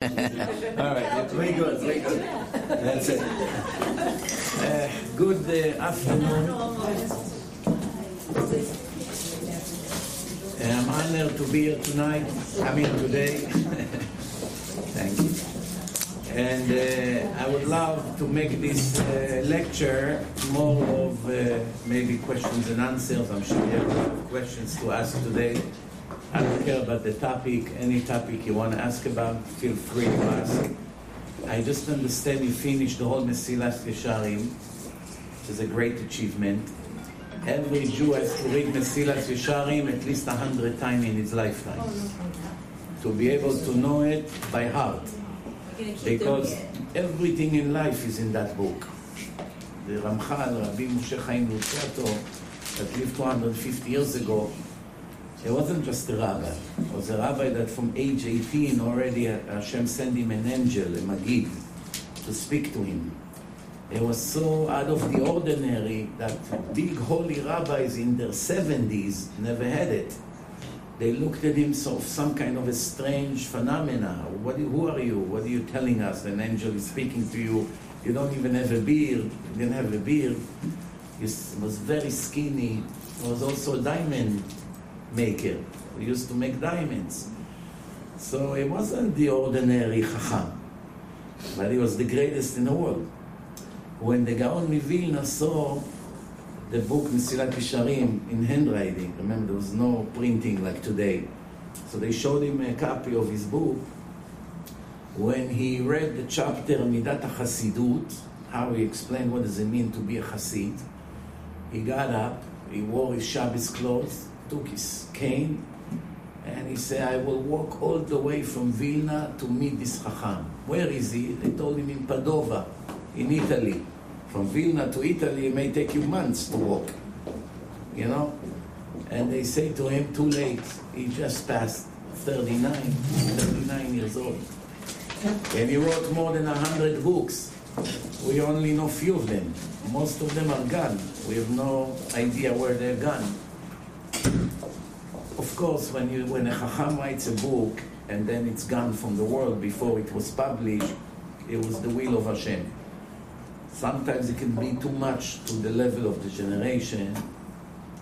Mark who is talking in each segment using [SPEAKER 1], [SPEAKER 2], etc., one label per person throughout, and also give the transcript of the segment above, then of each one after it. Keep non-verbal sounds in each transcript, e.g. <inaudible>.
[SPEAKER 1] All right, very good, very good. That's it. Uh, good uh, afternoon. Uh, I'm honored to be here tonight. I mean today. <laughs> Thank you. And uh, I would love to make this uh, lecture more of maybe questions and answers. I'm sure you have questions to ask today. I don't care about the topic, any topic you want to ask about, feel free to ask. I just understand you finished the whole Mesilas Yesharim, which is a great achievement. Every Jew has to read Mesilas Yesharim at least a hundred times in his lifetime. To be able to know it by heart. Because everything in life is in that book. The Ramchal, Rabbi Moshe Chaim Luzzatto, that lived 250 years ago, he wasn't just a rabbi. It was a rabbi that from age 18 already Hashem sent him an angel, a magid, to speak to him. It was so out of the ordinary that big holy rabbis in their 70s never had it. They looked at him so some kind of a strange phenomena. What, who are you? What are you telling us? An angel is speaking to you. You don't even have a beard. You didn't have a beard. He was very skinny. He was also a diamond maker. Used to make diamonds. So he wasn't the ordinary chacham, but he was the greatest in the world. When the Gaon Mivilna saw the book Mesilat Yesharim in handwriting, remember there was no printing like today, so they showed him a copy of his book. When he read the chapter Midat HaChasidut, how he explained what does it mean to be a Chassid, he got up, he wore his Shabbos clothes, took his cane, and he said, I will walk all the way from Vilna to meet this Chacham. Where is he? They told him in Padova, in Italy. From Vilna to Italy, it may take you months to walk. You know? And they say to him, too late. He just passed 39, 39 years old. And he wrote more than 100 books. We only know few of them. Most of them are gone. We have no idea where they're gone. Of course, when, you, when a Chacham writes a book and then it's gone from the world before it was published, it was the will of Hashem. Sometimes it can be too much to the level of the generation.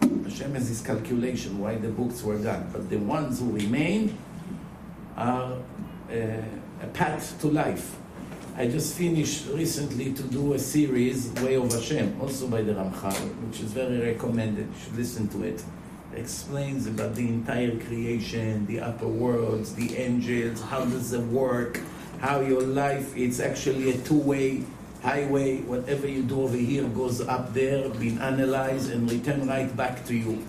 [SPEAKER 1] Hashem has his calculation why the books were gone. But the ones who remain are uh, a path to life. I just finished recently to do a series, Way of Hashem, also by the Ramchal, which is very recommended. You should listen to it. Explains about the entire creation, the upper worlds, the angels, how does it work, how your life, it's actually a two-way highway. Whatever you do over here goes up there, being analyzed and return right back to you.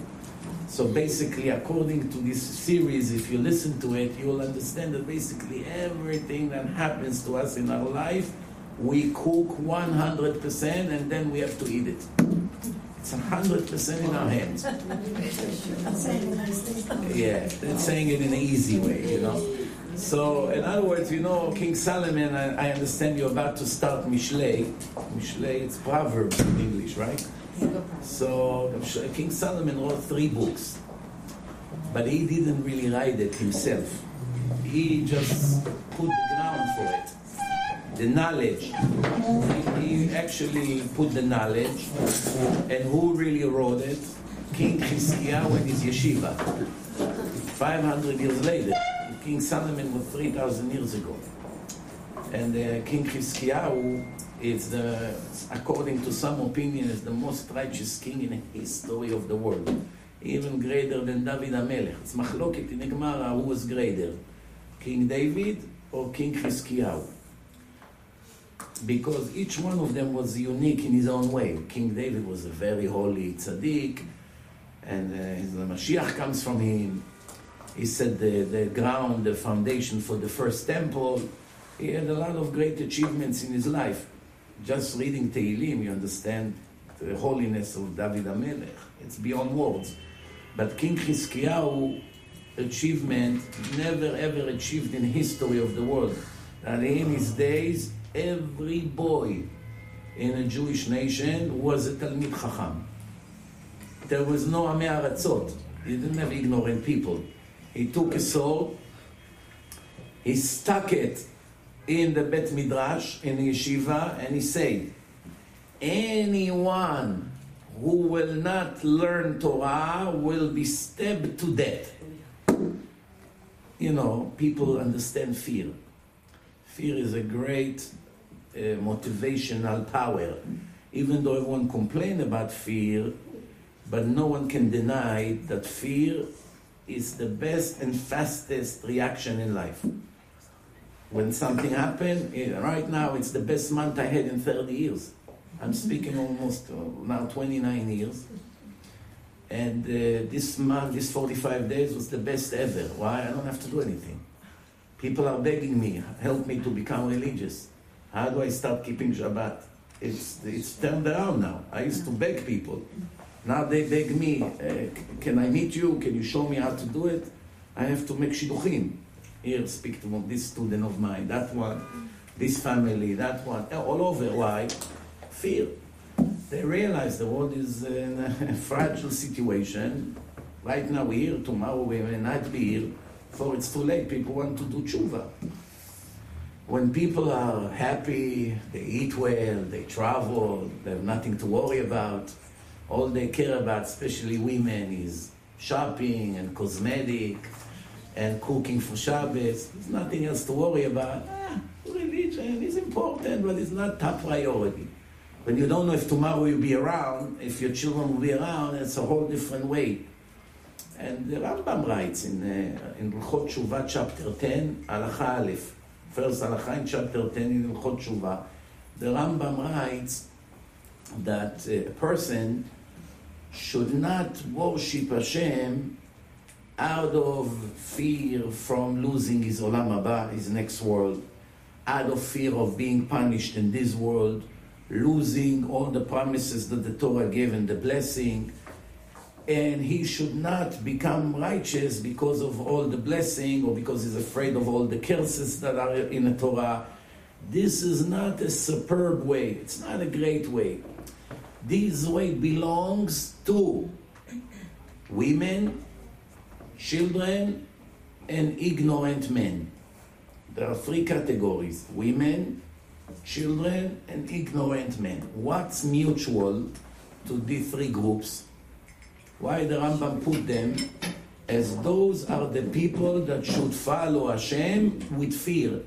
[SPEAKER 1] So basically, according to this series, if you listen to it, you will understand that basically everything that happens to us in our life, we cook 100% and then we have to eat it. It's 100% in our hands. Yeah, they're saying it in an easy way, you know. So, in other words, you know, King Solomon, I, I understand you're about to start Mishlei. Mishlei, it's Proverbs in English, right? So King Solomon wrote three books, but he didn't really write it himself. He just put the ground for it, the knowledge. He, actually put the knowledge, and who really wrote it? King Chizkiyahu and his yeshiva. 500 years later, King Solomon was 3,000 years ago. And uh, King Chizkiyahu is the, according to some opinion, is the most righteous king in the history of the world. Even greater than David HaMelech. It's machloket in Gemara who was greater, King David or King Chizkiyahu. Because each one of them was unique in his own way. King David was a very holy tzaddik, and uh, the Mashiach comes from him. He set the, the ground, the foundation for the first temple. He had a lot of great achievements in his life just reading Tehillim, you understand the holiness of David HaMelech. It's beyond words. But King Chizkiyahu achievement never ever achieved in history of the world. That in his days, every boy in a Jewish nation was a Talmid Chacham. There was no Amei Aratzot. He didn't have ignorant people. He took a sword, he stuck it in the Bet Midrash, in the yeshiva, and he said, anyone who will not learn Torah will be stabbed to death. You know, people understand fear. Fear is a great motivational power. Even though everyone complain about fear, but no one can deny that fear is the best and fastest reaction in life. When something happens, eh, right now it's the best month I had in 30 years. I'm speaking almost uh, now 29 years. And uh, this month, this 45 days was the best ever. Why? I don't have to do anything. People are begging me, help me to become religious. How do I start keeping Shabbat? It's, it's turned around now. I used to beg people. Now they beg me, uh, can I meet you? Can you show me how to do it? I have to make shidduchim. Here, speak to this student of mine, that one, this family, that one, all over. Why? Fear. They realize the world is in a <laughs> fragile situation. Right now we're here, tomorrow we may not be here. For it's too late. People want to do tshuva. When people are happy, they eat well, they travel, they have nothing to worry about. All they care about, especially women, is shopping and cosmetic and cooking for Shabbos. There's nothing else to worry about. Ah, religion is important, but it's not top priority. When you don't know if tomorrow you'll be around, if your children will be around, it's a whole different way. And the Rambam writes in, uh, in Ilchot Shuvah, chapter 10, Halacha Aleph, first Halacha in chapter 10 in Ilchot Shuvah, the Rambam writes that uh, a person should not worship Hashem out of fear from losing his Olam Haba, his next world, out of fear of being punished in this world, losing all the promises that the Torah gave and the blessing, and he should not become righteous because of all the blessing or because he's afraid of all the curses that are in the Torah. This is not a superb way. It's not a great way. This way belongs to women, children, and ignorant men. There are three categories women, children, and ignorant men. What's mutual to these three groups? Why the Rambam put them as those are the people that should follow Hashem with fear.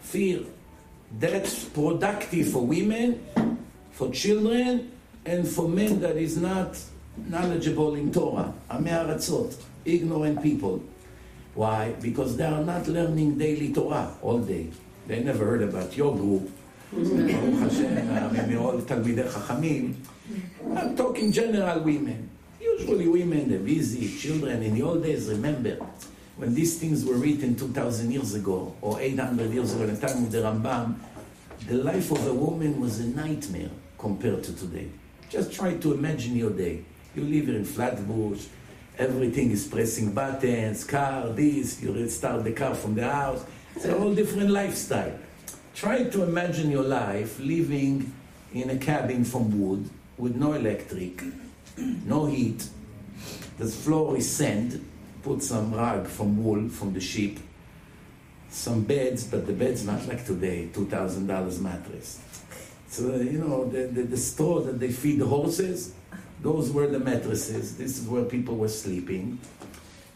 [SPEAKER 1] Fear. That's productive for women, for children, and for men that is not knowledgeable in Torah. Ame'aratzot, ignorant people. Why? Because they are not learning daily Torah all day. They never heard about your group. <laughs> I'm talking general women. Usually women, busy, children. In the old days, remember, when these things were written 2,000 years ago, or 800 years ago, in the time of the Rambam, the life of a woman was a nightmare compared to today. Just try to imagine your day. You live in Flatbush, everything is pressing buttons, car, this, you start the car from the house. It's a whole different lifestyle. Try to imagine your life living in a cabin from wood with no electric, <clears throat> no heat. The floor is sand. Put some rug from wool from the sheep. Some beds, but the bed's not like today, $2,000 mattress. So, you know, the, the, the straw that they feed the horses, those were the mattresses. This is where people were sleeping.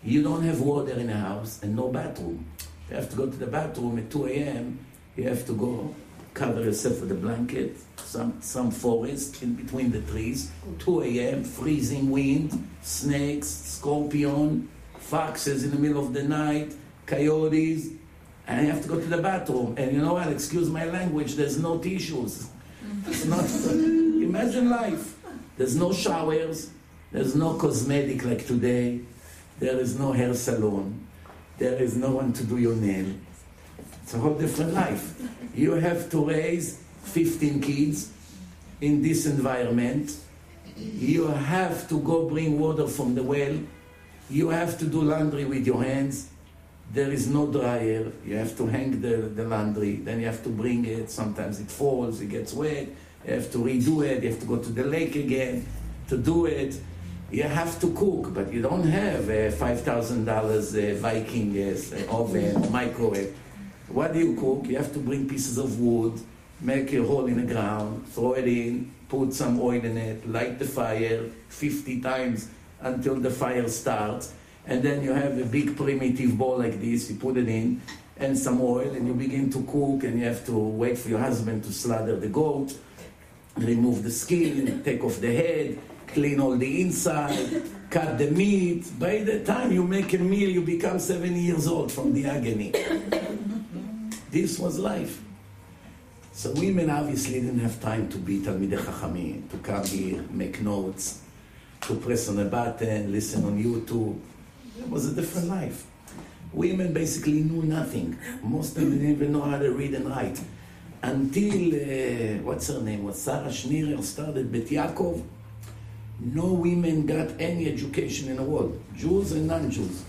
[SPEAKER 1] You don't have water in the house and no bathroom. You have to go to the bathroom at 2 a.m. You have to go cover yourself with a blanket, some, some forest in between the trees, 2 a.m., freezing wind, snakes, scorpion, foxes in the middle of the night, coyotes, and you have to go to the bathroom. And you know what? Excuse my language, there's no tissues. Mm. It's not, imagine life. There's no showers, there's no cosmetic like today, there is no hair salon, there is no one to do your nail. It's a whole different life. You have to raise 15 kids in this environment. You have to go bring water from the well. You have to do laundry with your hands. There is no dryer. You have to hang the, the laundry. Then you have to bring it. Sometimes it falls, it gets wet. You have to redo it. You have to go to the lake again to do it. You have to cook, but you don't have a $5,000 uh, Viking uh, oven, microwave. What do you cook? You have to bring pieces of wood, make a hole in the ground, throw it in, put some oil in it, light the fire 50 times until the fire starts, and then you have a big primitive bowl like this, you put it in, and some oil, and you begin to cook, and you have to wait for your husband to slaughter the goat, remove the skin, take off the head, clean all the inside, cut the meat. By the time you make a meal, you become 70 years old from the agony. This was life. So women obviously didn't have time to be Talmidei Chachamim, to come here, make notes, to press on a button, listen on YouTube. It was a different life. Women basically knew nothing. Most of them didn't even know how to read and write. Until, uh, what's her name, was Sarah Schenirer started Bet Yaakov, no women got any education in the world, Jews and non-Jews.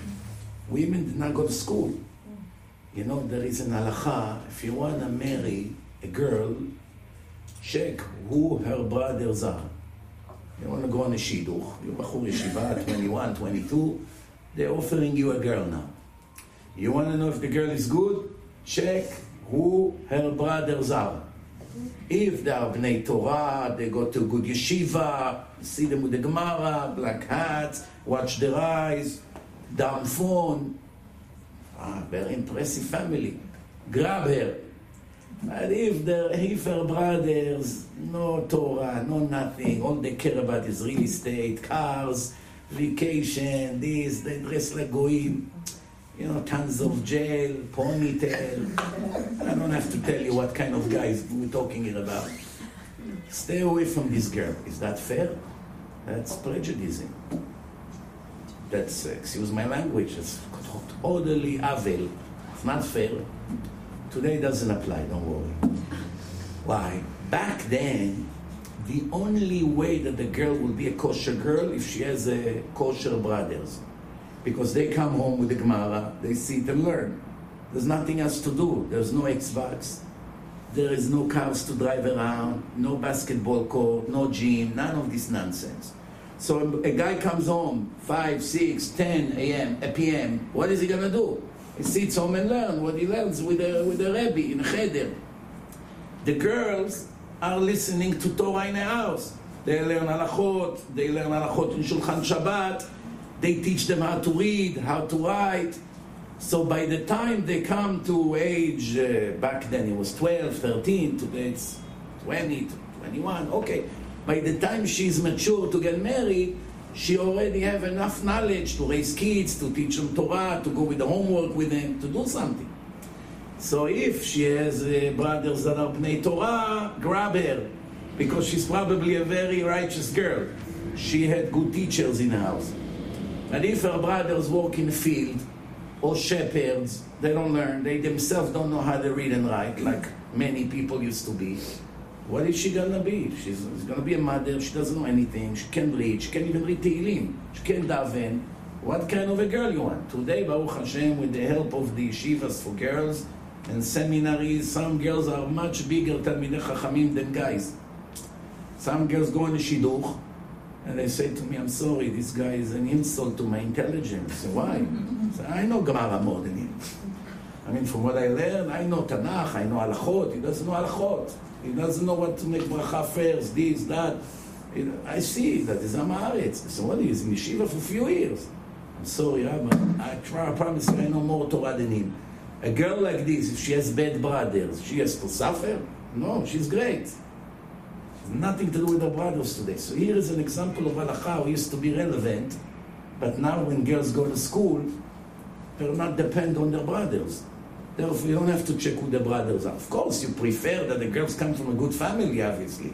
[SPEAKER 1] Women did not go to school. You know, there is an halacha, if you want to marry a girl, check who her brothers are. You want to go on a shidduch, you're Bachur Yeshiva, 21, 22, they're offering you a girl now. You want to know if the girl is good? Check who her brothers are. If they are Bnei Torah, they go to good yeshiva, see them with the Gemara, black hats, watch their eyes, down phone. Ah, very impressive family. Grab her. But if the Heifer brothers, no Torah, no nothing, all they care about is real estate, cars, vacation, this, they dress like goyim you know, tons of gel, ponytail. I don't have to tell you what kind of guys we're talking about. Stay away from this girl. Is that fair? That's prejudicing. That's, excuse my language, it's totally avil. It's not fair. Today doesn't apply, don't worry. Why? Back then, the only way that the girl will be a kosher girl if she has a kosher brothers because they come home with the Gemara, they sit and learn. There's nothing else to do. There's no Xbox. There is no cars to drive around, no basketball court, no gym, none of this nonsense. So a guy comes home 5, 6, 10 a.m., a p.m., what is he going to do? He sits home and learns what he learns with a, with a Rebbe in cheder. The girls are listening to Torah in the house. They learn halachot, they learn halachot in Shulchan Shabbat, they teach them how to read, how to write. So by the time they come to age, uh, back then it was 12, 13, today it's 20, 21, okay. By the time she's mature to get married, she already have enough knowledge to raise kids, to teach them Torah, to go with the homework with them, to do something. So if she has uh, brothers that are Bnei Torah, grab her, because she's probably a very righteous girl. She had good teachers in the house. And if her brothers work in the field, or shepherds, they don't learn, they themselves don't know how to read and write, like many people used to be. What is she gonna be? She's, she's gonna be a mother, she doesn't know anything, she can't read, she can't even read Tehillim, she can't daven. What kind of a girl you want? Today, Baruch Hashem, with the help of the yeshivas for girls and seminaries, some girls are much bigger Talmidei Chachamim than guys. Some girls go in the shidduch, and they say to me, I'm sorry, this guy is an insult to my intelligence. So why? So I know Gemara more than him. I mean, from what I learned, I know Tanakh, I know Halachot. He doesn't know Halachot. He doesn't know what to make bracha first, this, that. I see that is Amaretz. So what is in yeshiva for a few years? I'm sorry, Rabbi. I, try, I promise you I know more Torah than him. A girl like this, if she has bad brothers, she has to suffer? No, she's great nothing to do with the brothers today. So here is an example of halacha who used to be relevant, but now when girls go to school, they're not depend on their brothers. Therefore, you don't have to check who the brothers are. Of course, you prefer that the girls come from a good family, obviously.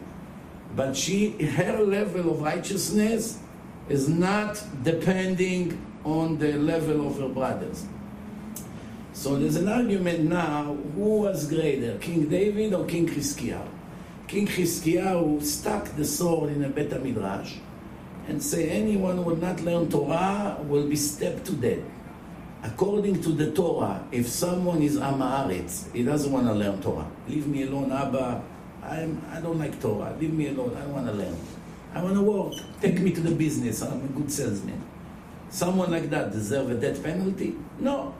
[SPEAKER 1] But she, her level of righteousness is not depending on the level of her brothers. So there's an argument now, who was greater, King David or King Chizkiyahu? King Chizkiyahu stuck the sword in a Bet Midrash and say anyone who will not learn Torah will be stepped to death. According to the Torah, if someone is Amaharitz, he doesn't want to learn Torah. Leave me alone, Abba. I'm, I don't like Torah. Leave me alone. I don't want to learn. I want to work. Take me to the business. I'm a good salesman. Someone like that deserve a death penalty? No.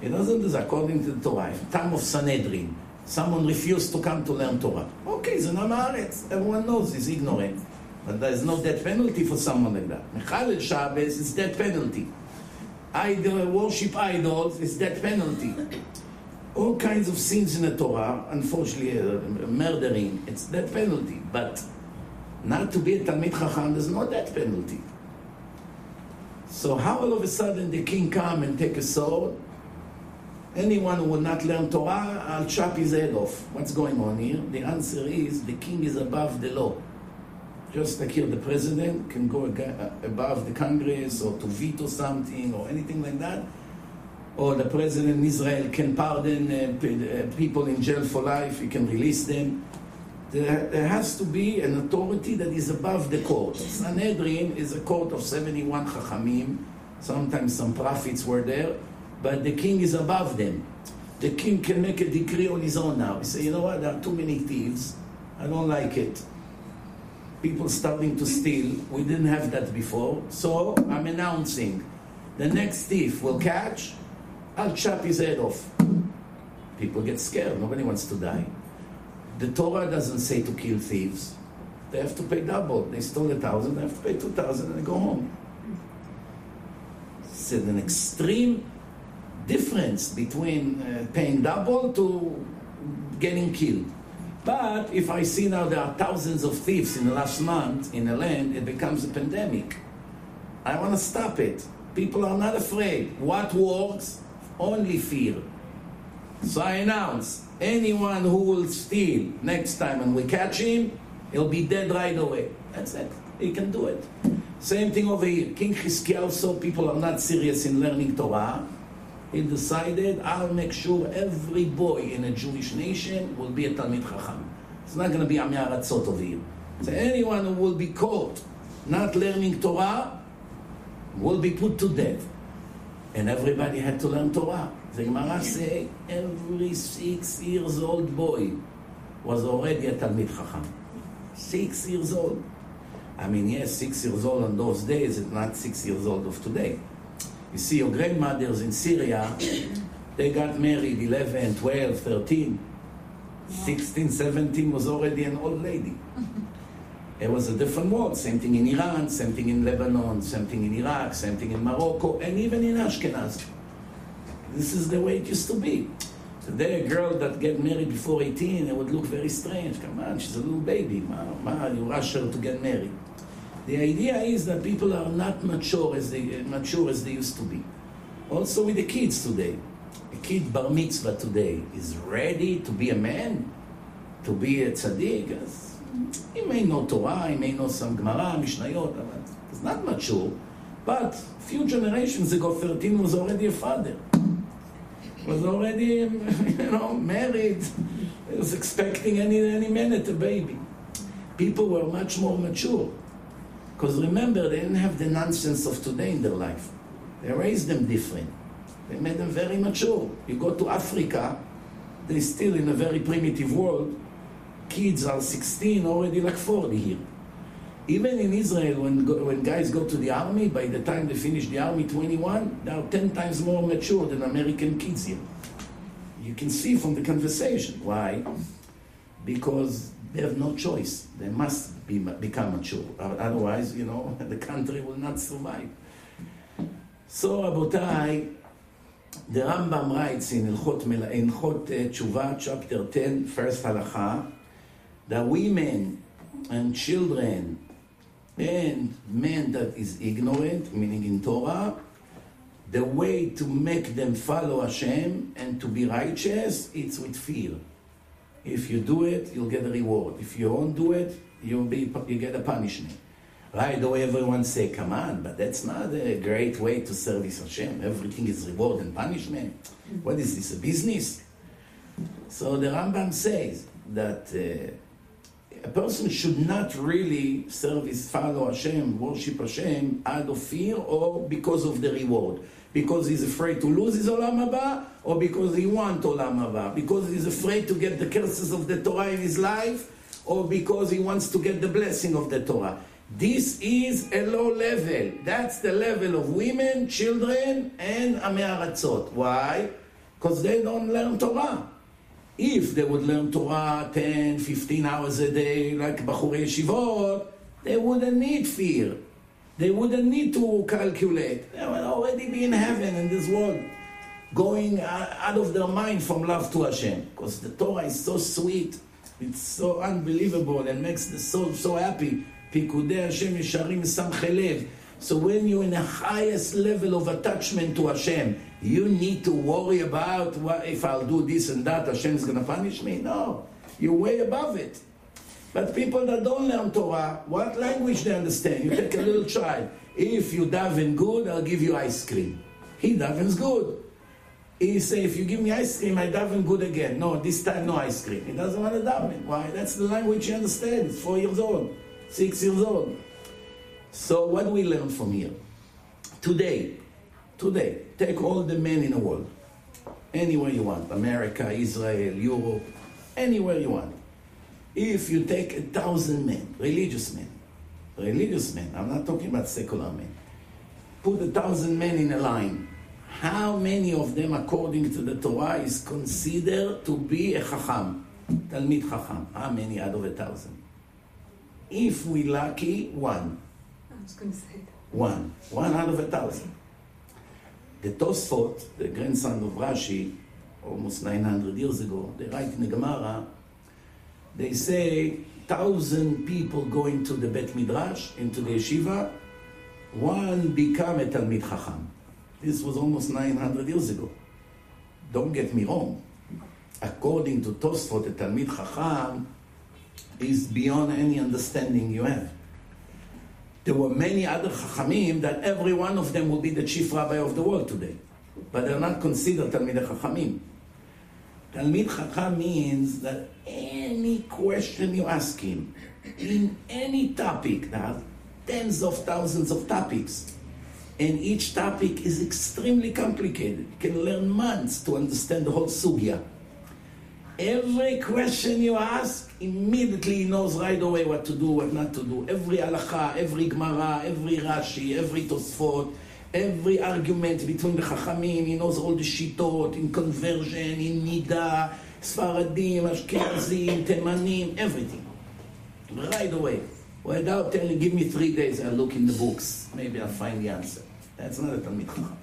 [SPEAKER 1] It doesn't Is according to the Torah. Time of Sanhedrin, someone refused to come to learn Torah. Okay, he's an Amaharetz. Everyone knows he's ignorant. But there is no death penalty for someone like that. Mechalel Shabbos is death penalty. Idol, worship idols is death penalty. All kinds of sins in the Torah, unfortunately, uh, murdering, it's death penalty. But not to be a Talmid Chacham, there's no death penalty. So how all of a sudden the king come and take a sword? Anyone who will not learn Torah, I'll chop his head off. What's going on here? The answer is the king is above the law. Just like here, the president can go above the Congress or to veto something or anything like that. Or the president in Israel can pardon uh, uh people in jail for life, he can release them. There, there, has to be an authority that is above the court. Sanhedrin is a court of 71 Chachamim. Sometimes some prophets were there, but the king is above them. The king can make a decree on his own now. He say, you know what, there are too many thieves. I don't like it people starting to steal. We didn't have that before. So I'm announcing the next thief will catch, I'll chop his head off. People get scared. Nobody wants to die. The Torah doesn't say to kill thieves. They have to pay double. They stole a thousand, they have to pay two thousand and go home. It's an extreme difference between uh, paying double to getting killed. But if I see now there are thousands of thieves in the last month in the land, it becomes a pandemic. I want to stop it. People are not afraid. What works? Only fear. So I announce anyone who will steal next time and we catch him, he'll be dead right away. That's it. He can do it. Same thing over here. King Chizkiah also, people are not serious in learning Torah he decided, I'll make sure every boy in a Jewish nation will be a Talmid Chacham. It's not going to be Amei Aratzot over here. So anyone who will be caught not learning Torah will be put to death. And everybody had to learn Torah. The Gemara say every six years old boy was already a Talmid Chacham. Six years old. I mean, yes, six years old on those days, it's not six years old of today. You see, your grandmothers in Syria, they got married 11, 12, 13. 16, 17 was already an old lady. It was a different world. Same thing in Iran, same thing in Lebanon, same thing in Iraq, same thing in Morocco, and even in Ashkenaz. This is the way it used to be. Today, a girl that get married before 18, it would look very strange. Come on, she's a little baby. Ma, ma, you rush her to get married. The idea is that people are not mature as they uh, mature as they used to be. Also with the kids today. A kid bar mitzvah today is ready to be a man, to be a tzaddik. He may know Torah, he may know some Gemara, Mishnayot, but he's not mature. But few generations ago, 13 was already a father. Was already, <laughs> you know, married. He was expecting any, any minute a baby. People were much more mature. Because remember, they didn't have the nonsense of today in their life. They raised them different. They made them very mature. You go to Africa, they're still in a very primitive world. Kids are 16, already like 40 here. Even in Israel, when, when guys go to the army, by the time they finish the army, 21, they are 10 times more mature than American kids here. You can see from the conversation. Why? Because they have no choice. They must be, become mature. Otherwise, you know, <laughs> the country will not survive. So, Rabotai, the Rambam writes in Ilchot, Tshuva, chapter 10, first halacha, that women and children and men that is ignorant, meaning in Torah, the way to make them follow Hashem and to be righteous, it's with fear. If you do it, you'll get a reward. If you don't do it, you'll be, you get a punishment. Right away, everyone say, come on, but that's not a great way to service Hashem. Everything is reward and punishment. What is this, a business? So the Rambam says that uh, a person should not really service, follow Hashem, worship Hashem out of fear or because of the reward because he's afraid to lose his Olam Haba, or because he wants Olam Haba, because he's afraid to get the curses of the Torah in his life, or because he wants to get the blessing of the Torah. This is a low level. That's the level of women, children, and Amei Aratzot. Why? because they don't learn Torah. If they would learn Torah 10, 15 hours a day, like Bachur Yeshivot, they wouldn't need fear. They wouldn't need to calculate. They would already be in heaven in this world, going uh, out of their mind from love to Hashem. Because the Torah is so sweet, it's so unbelievable and makes the soul so happy. Pikudei Hashem Samchelev. So when you're in the highest level of attachment to Hashem, you need to worry about what, if I'll do this and that, Hashem is going to punish me. No, you're way above it. But people that don't learn Torah, what language they understand? You take a little child. If you daven good, I'll give you ice cream. He davens good. He say, if you give me ice cream, I daven good again. No, this time no ice cream. He doesn't want to daven. Why? That's the language he understands. Four years old, six years old. So what do we learn from here? Today, today, take all the men in the world, anywhere you want, America, Israel, Europe, anywhere you want. If you take a thousand men, religious men, religious men, I'm not talking about secular men, put a thousand men in a line, how many of them, according to the Torah, is considered to be a chacham, talmid chacham? How many out of a thousand? If we lucky, one.
[SPEAKER 2] I was going to say that.
[SPEAKER 1] One. One out of a thousand. The Tosfot, the grandson of Rashi, almost 900 years ago, they write in the Gemara, they say, thousand people going to the Bet Midrash, into the yeshiva, one become a Talmid Chacham. This was almost 900 years ago. Don't get me wrong. According to Tosfot, a Talmid Chacham is beyond any understanding you have. There were many other Chachamim that every one of them will be the chief rabbi of the world today. But they're not considered Talmid Chachamim. Talmid Chacham means that any question you ask him, in any topic, there are tens of thousands of topics, and each topic is extremely complicated. You can learn months to understand the whole sugya. Every question you ask, immediately he knows right away what to do, what not to do. Every halacha, every gemara, every Rashi, every Tosfot, every argument between the Chachamim, he knows all the shitot, in conversion, in nida, Sfaradim, Ashkenazim, Temanim, everything. Right away. Without telling, give me three days, I'll look in the books. Maybe I'll find the answer. That's not a Talmid Chacham.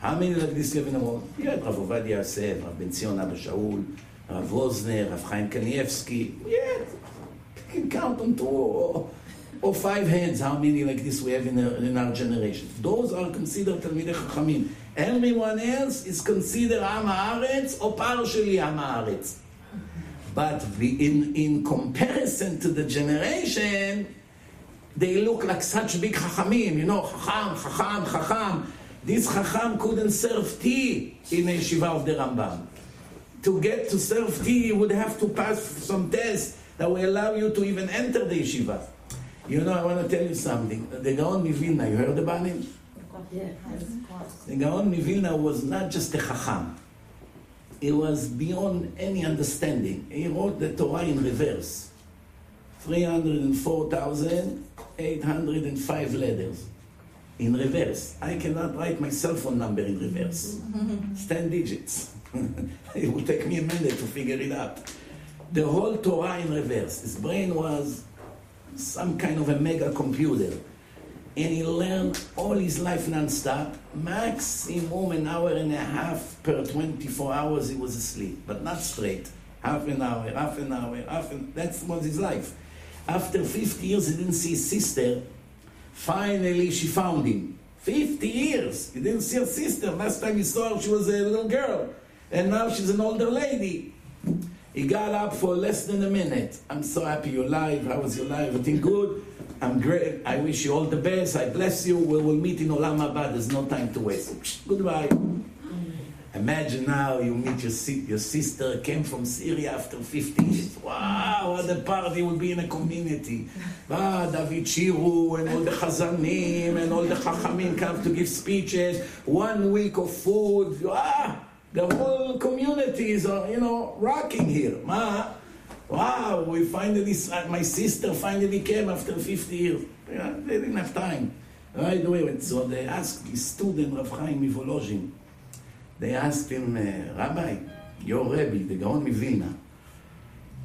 [SPEAKER 1] How many like this live in the world? You had Rav Ovadia Yosef, Rav Ben Zion Abba Shaul, Rav Wosner, Rav Chaim Kanievsky. Yeah, you can count on two or, five hands how many like this we have in, our- in our generation. Those are considered Talmidei Chachamim. Everyone else is considered Am Haaretz or partially Am Haaretz. But in, in comparison to the generation, they look like such big chachamim, you know, chacham, chacham, chacham. This chacham couldn't serve tea in a yeshiva of the Rambam. To get to serve tea, you would have to pass some tests that will allow you to even enter the yeshiva. You know, I want to tell you something. The Gaon Mivilna, you heard about him? The Gaon Mivilna was not just a chacham. It was beyond any understanding. He wrote the Torah in reverse. 304,805 letters in reverse. I cannot write my cell phone number in reverse. It's <laughs> 10 digits. <laughs> it would take me a minute to figure it out. The whole Torah in reverse. His brain was some kind of a mega computer. And he learned all his life non-stop. Maximum an hour and a half per 24 hours he was asleep, but not straight. Half an hour, half an hour, half an... That was his life. After 50 years, he didn't see his sister. Finally, she found him. 50 years! He didn't see her sister. Last time he saw her, she was a little girl. And now she's an older lady. He got up for less than a minute. I'm so happy you're alive. How was your life? Everything good? I'm great. I wish you all the best. I bless you. We will meet in Olam Haba. There's no time to waste. Goodbye. Imagine now you meet your, si- your sister, came from Syria after 50 years. Wow, what a party will be in a community. Ah, David Shiru and all the Chazanim and all the Chachamim come to give speeches. One week of food. Ah, the whole community is, uh, you know, rocking here. Ma, wow, we finally, uh, my sister finally came after 50 years. Yeah, they didn't have time. Right away, so they asked the student, Rav Chaim Mivolozhin, They asked him, uh, Rabbi, your Rebbe, the Gaon Mivilna,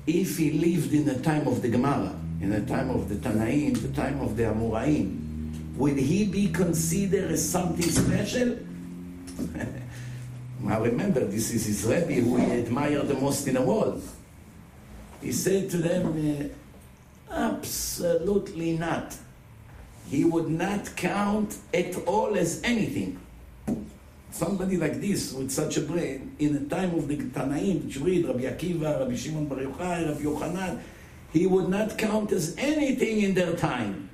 [SPEAKER 1] if he lived in the time of the Gemara, in the time of the Tanaim, the time of the Amoraim, would he be considered as something special? <laughs> now remember, this is his Rebbe who he admired the most in the world. He said to them, uh, absolutely not. He would not count at all as anything. Somebody like this, with such a brain, in the time of the Tanaim, which read Rabbi Akiva, Rabbi Shimon Bar Yochai, Rabbi Yochanan, he would not count as anything in their time.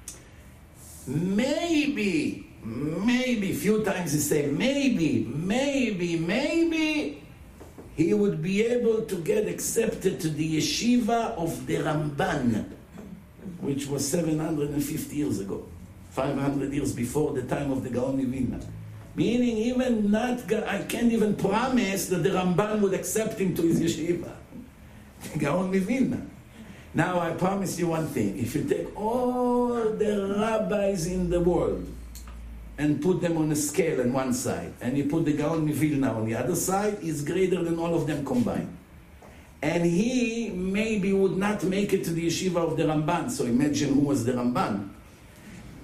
[SPEAKER 1] Maybe, maybe, few times he say, maybe, maybe, maybe, he would be able to get accepted to the yeshiva of the Ramban, which was 750 years ago, 500 years before the time of the Gaon Vilna. Meaning, even not, I can't even promise that the Ramban would accept him to his yeshiva. <laughs> Gaon. Now, I promise you one thing. If you take all the rabbis in the world and put them on a scale on one side, and you put the Gaon Vilna on the other side, is greater than all of them combined. And he maybe would not make it to the yeshiva of the Ramban. So imagine who was the Ramban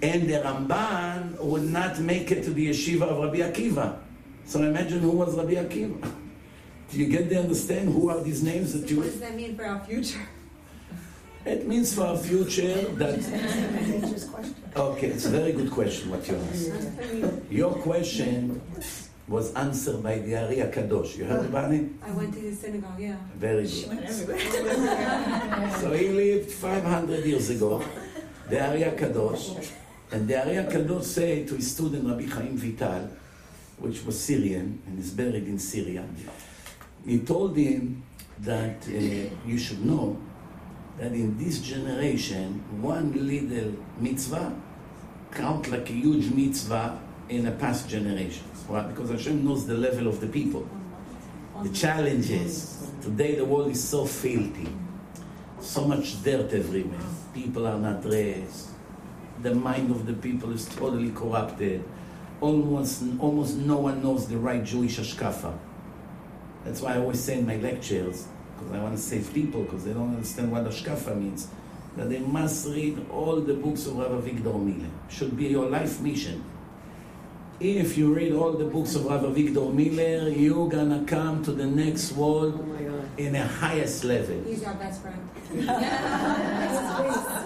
[SPEAKER 1] and the Ramban would not make it to the yeshiva of Rabbi Akiva. So imagine who was Rabbi Akiva. Do you get the understand who are these names that you?
[SPEAKER 2] What does that mean for our future?
[SPEAKER 1] It means for our future that. Okay, it's a very good question what you asked. Your question was answered by the Ari Kadosh. You heard about it?
[SPEAKER 2] I went to his synagogue, yeah.
[SPEAKER 1] Very good. so he lived 500 years ago. The Ari Kadosh. And the Ari HaKadosh said to his student Rabbi Chaim Vital, which was Syrian and is buried in Syria, he told him that uh, you should know that in this generation, one little mitzvah count like a huge mitzvah in a past generation. Why? Because Hashem knows the level of the people. The challenges. Today the world is so filthy. So much dirt everywhere. People are not dressed the mind of the people is totally corrupted. Almost, almost no one knows the right Jewish ashkafa. That's why I always say in my lectures, because I want to save people, because they don't understand what ashkafa means, that they must read all the books of Rav Avigdor Miller. Should be your life mission. If you read all the books of Rav Avigdor Miller, you're gonna come to the next world oh in the highest level.
[SPEAKER 2] He's our best friend.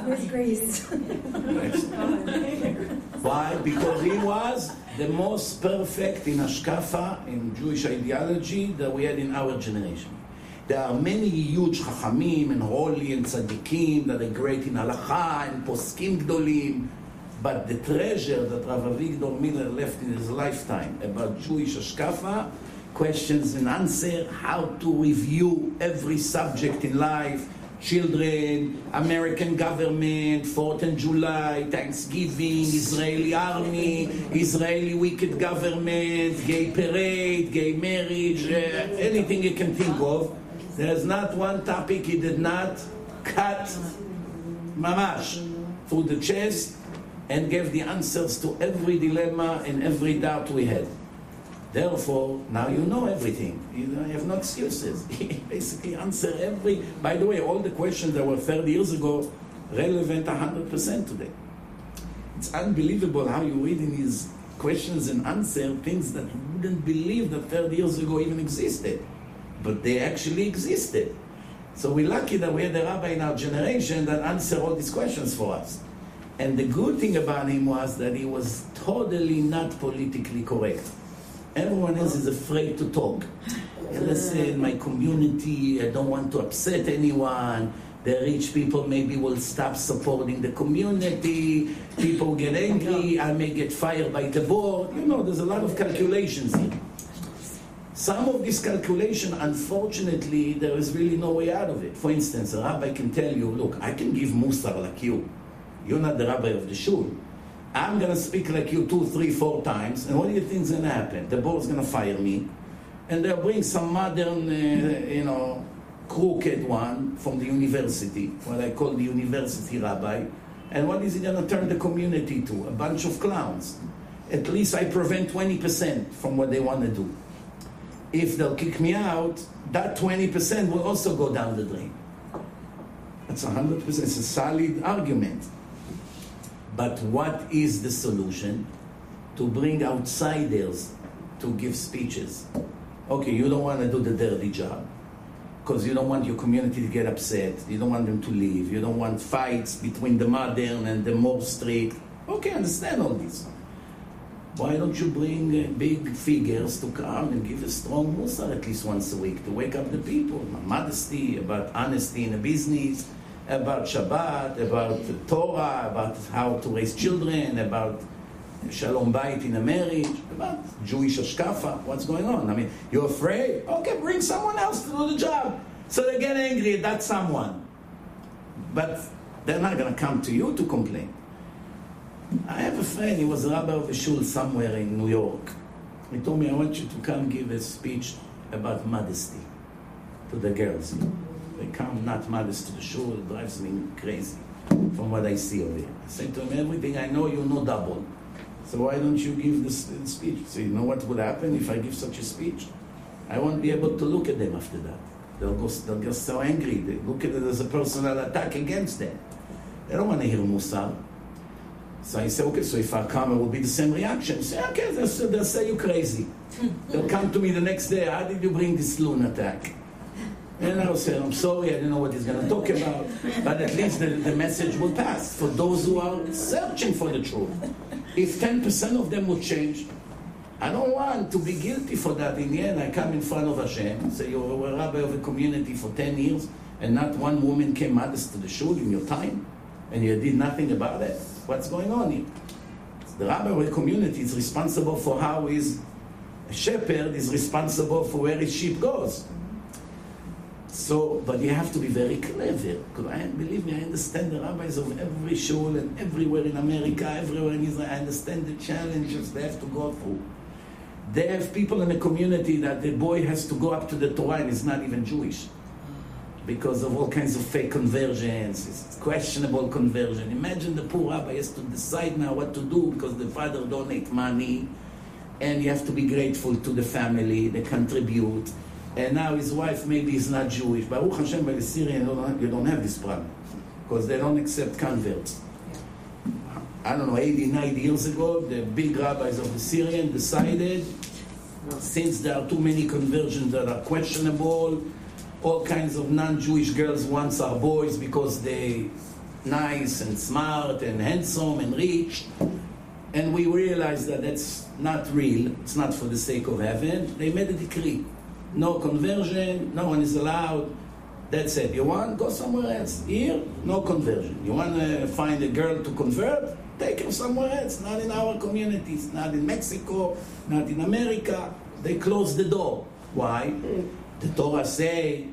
[SPEAKER 3] His grace. <laughs>
[SPEAKER 1] Why? Because he was the most perfect in Ashkafa, in Jewish ideology, that we had in our generation. There are many huge Chachamim and holy and tzaddikim that are great in halacha and poskim gdolim, but the treasure that Rav Avigdor Miller left in his lifetime about Jewish Ashkafa, questions and answer, how to review every subject in life, children, American government, 4th of July, Thanksgiving, Israeli army, Israeli wicked government, gay parade, gay marriage, uh, anything you can think of. There's not one topic he did not cut mamash through the chest and gave the answers to every dilemma and every doubt we had. Therefore, now you know everything. You, have no excuses. <laughs> He basically answer every. By the way, all the questions that were 30 years ago relevant 100% today. It's unbelievable how you read in his questions and answer things that you wouldn't believe that 30 years ago even existed, but they actually existed. So we're lucky that we had a rabbi in our generation that answered all these questions for us. And the good thing about him was that he was totally not politically correct. Everyone else is afraid to talk. And listen, my community, I don't want to upset anyone. The rich people maybe will stop supporting the community. People get angry. I may get fired by the board. You know, there's a lot of calculations here. Some of this calculation, unfortunately, there is really no way out of it. For instance, a rabbi can tell you, look, I can give musar like you. You're not the rabbi of the shul. I'm going to speak like you two, three, four times, and what do you think is going to happen? The board's going to fire me, and they'll bring some modern, uh, you know, crooked one from the university, what I call the university rabbi, and what is he going to turn the community to? A bunch of clowns. At least I prevent 20% from what they want to do. if they'll kick me out, that 20% will also go down the drain. That's 100%. It's a solid argument. But what is the solution? To bring outsiders to give speeches. Okay, you don't want to do the dirty job because you don't want your community to get upset. You don't want them to leave. You don't want fights between the modern and the more strict. Okay, understand all this. Why don't you bring uh, big figures to come and give a strong mussar at least once a week to wake up the people? Modesty, about honesty in a business, about Shabbat, about Torah, about how to raise children, about Shalom Bayit in a marriage, about Jewish Ashkafa, what's going on? I mean, you're afraid? Okay, bring someone else to do the job. So they get angry at that someone. But they're not going to come to you to complain. I have a friend, he was a rabbi of a shul somewhere in New York. He told me, I want you to come give a speech about modesty to the girls. They come not modest to the shul, it drives me crazy from what I see over here. I said to him, everything I know, you know double. So why don't you give this uh, speech? So you know what would happen if I give such a speech? I won't be able to look at them after that. They'll go, they'll get so angry. They look at it as a personal attack against them. They don't want to hear Musar. So I say, okay, so if I come, it will be the same reaction. Say, okay, they'll, they'll say you crazy. <laughs> they'll come to me the next day, how did you bring this lunatic? And I'll say, I'm sorry, I didn't know what he's going to talk about. But at least the, the message will pass for those who are searching for the truth. If 10% of them would change, I don't want to be guilty for that. In the end, I come in front of Hashem, and say, you were a rabbi of a community for 10 years, and not one woman came modest to the shul in your time, and you did nothing about it. What's going on here? The rabbi of a community is responsible for how his shepherd is responsible for where his sheep goes. So, but you have to be very clever. I believe me, I understand the rabbis of every shul and everywhere in America, everywhere in Israel. I understand the challenges they have to go through. They have people in the community that the boy has to go up to the Torah and is not even Jewish because of all kinds of fake conversions, it's questionable conversion. Imagine the poor rabbi has to decide now what to do because the father donate money, and you have to be grateful to the family, they contribute. And now his wife maybe is not Jewish. Baruch Hashem, by the Syrian, you don't, have this problem because they don't accept converts. I don't know, 80, 90 years ago, the big rabbis of the Syrian decided since there are too many conversions that are questionable, all kinds of non-Jewish girls once are boys because they nice and smart and handsome and rich. And we realized that that's not real. It's not for the sake of heaven. They made a decree. No conversion, no one is allowed. That's it. You want, go somewhere else. Here, no conversion. You want to find a girl to convert? Take her somewhere else. Not in our communities, not in Mexico, not in America. They close the door. Why? The Torah say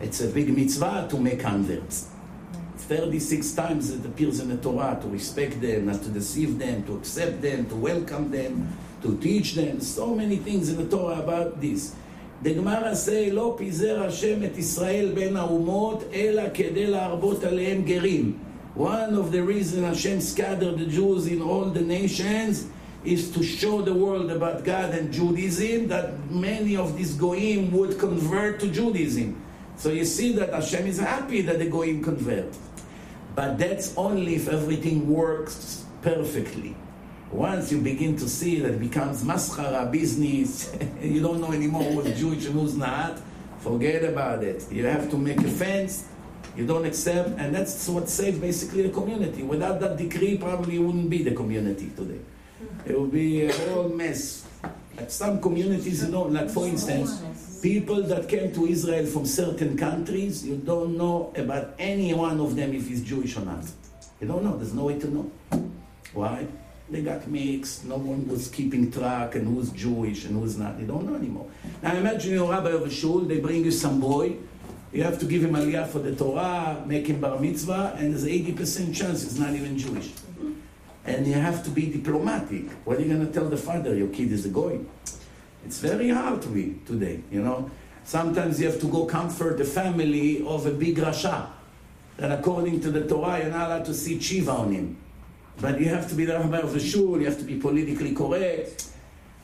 [SPEAKER 1] it's a big mitzvah to make converts. 36 times it appears in the Torah to respect them, not to deceive them, to accept them, to welcome them, to teach them. So many things in the Torah about this. The Gemara say, לא פיזר השם את ישראל בין האומות, אלא כדי להרבות עליהם גרים. One of the reasons Hashem scattered the Jews in all the nations is to show the world about God and Judaism that many of these goyim would convert to Judaism. So you see that Hashem is happy that the goyim convert. But that's only if everything works perfectly. Once you begin to see that it becomes maschara business, <laughs> you don't know anymore who's Jewish and who's not, forget about it. You have to make a fence, you don't accept, and that's what saved basically the community. Without that decree, probably wouldn't be the community today. It would be a whole mess. Some communities, you know, like for instance, people that came to Israel from certain countries, you don't know about any one of them if he's Jewish or not. You don't know, there's no way to know. Why? They got mixed, no one was keeping track and who's Jewish and who's not. They don't know anymore. Now imagine you're a rabbi of a shul, they bring you some boy, you have to give him aliyah for the Torah, make him bar mitzvah, and there's 80% chance he's not even Jewish. And you have to be diplomatic. What are you going to tell the father? Your kid is a goy. It's very hard to be today, you know. Sometimes you have to go comfort the family of a big rasha. That according to the Torah, you're not allowed to see shiva on him. But you have to be the rabbi of the shul, you have to be politically correct.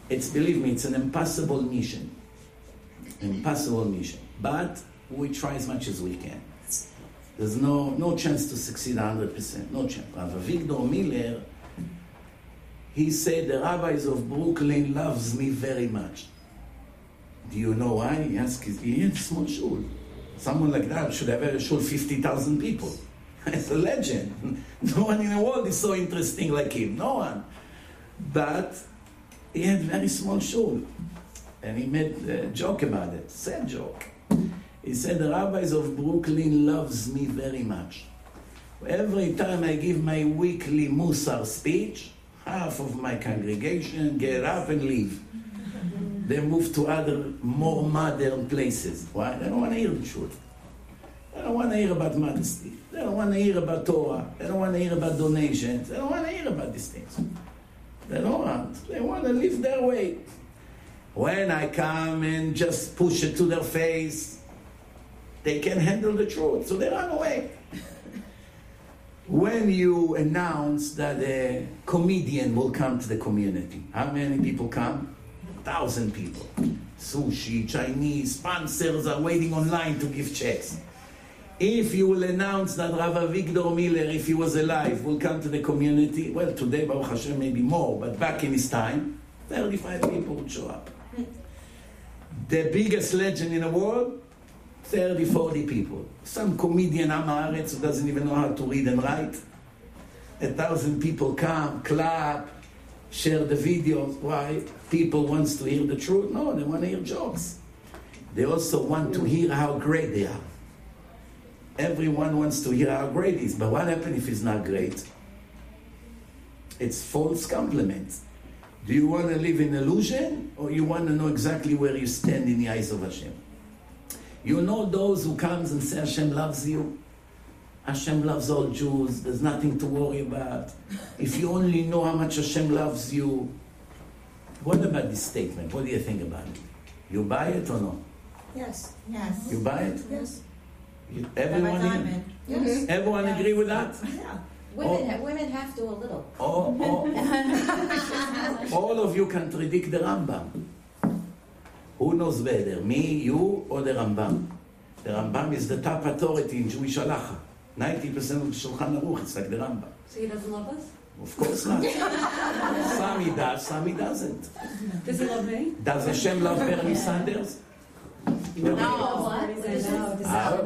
[SPEAKER 1] It's, believe me, it's an impossible mission. Impossible mission. But we try as much as we can. There's no, no chance to succeed 100%. No chance. Rav Avigdor Miller, he said, the rabbis of Brooklyn loves me very much. Do you know why? He asked, he had a small shul. Someone like that should have a shul 50,000 people. <laughs> It's a legend. <laughs> No one in the world is so interesting like him. No one. But he had very small shul. And he made a joke about it. Sad joke. He said, the rabbis of Brooklyn loves me very much. Every time I give my weekly Musar speech, half of my congregation get up and leave. They move to other, more modern places. Why? They don't want to hear the truth. They don't want to hear about modesty. They don't want to hear about Torah. They don't want to hear about donations. They don't want to hear about these things. They don't want. They want to live their way. When I come and just push it to their face, they can handle the truth, so they run away. when you announce that a comedian will come to the community, how many people come? A Thousand people. Sushi, Chinese, sponsors are waiting online to give checks. If you will announce that Rav Avigdor Miller, if he was alive, will come to the community, well, today, Baruch Hashem, maybe more, but back in his time, 35 people would show up. The biggest legend in the world, 30, 40 people. Some comedian Amaretz who doesn't even know how to read and write. A thousand people come, clap, share the video. Why? People wants to hear the truth? No, they want to hear jokes. They also want to hear how great they are. Everyone wants to hear how great he is, but what happens if he's not great? It's false compliments. Do you want to live in illusion, or you want to know exactly where you stand in the eyes of Hashem? You know those who comes and say Hashem loves you? Hashem loves all Jews. There's nothing to worry about. If you only know how much Hashem loves you. What about this statement? What do you think about it? You buy it or no?
[SPEAKER 3] Yes. Yes.
[SPEAKER 1] You buy it?
[SPEAKER 3] Yes.
[SPEAKER 1] You, everyone, in-
[SPEAKER 4] Yes. Mm-hmm.
[SPEAKER 1] everyone agree with that?
[SPEAKER 3] Yeah.
[SPEAKER 4] Women, oh. ha- women have to a little. Oh, oh.
[SPEAKER 1] All, <laughs> all, all of you contradict the Rambam. Who knows better, me, you, or the Rambam? The Rambam is the top authority in Jewish halacha. 90% of Shulchan Aruch, is like the Rambam.
[SPEAKER 2] So he doesn't love us?
[SPEAKER 1] Of course not. some he does, some he doesn't.
[SPEAKER 2] Does he love me?
[SPEAKER 1] Does Hashem love Bernie Sanders?
[SPEAKER 4] No.
[SPEAKER 1] Ah,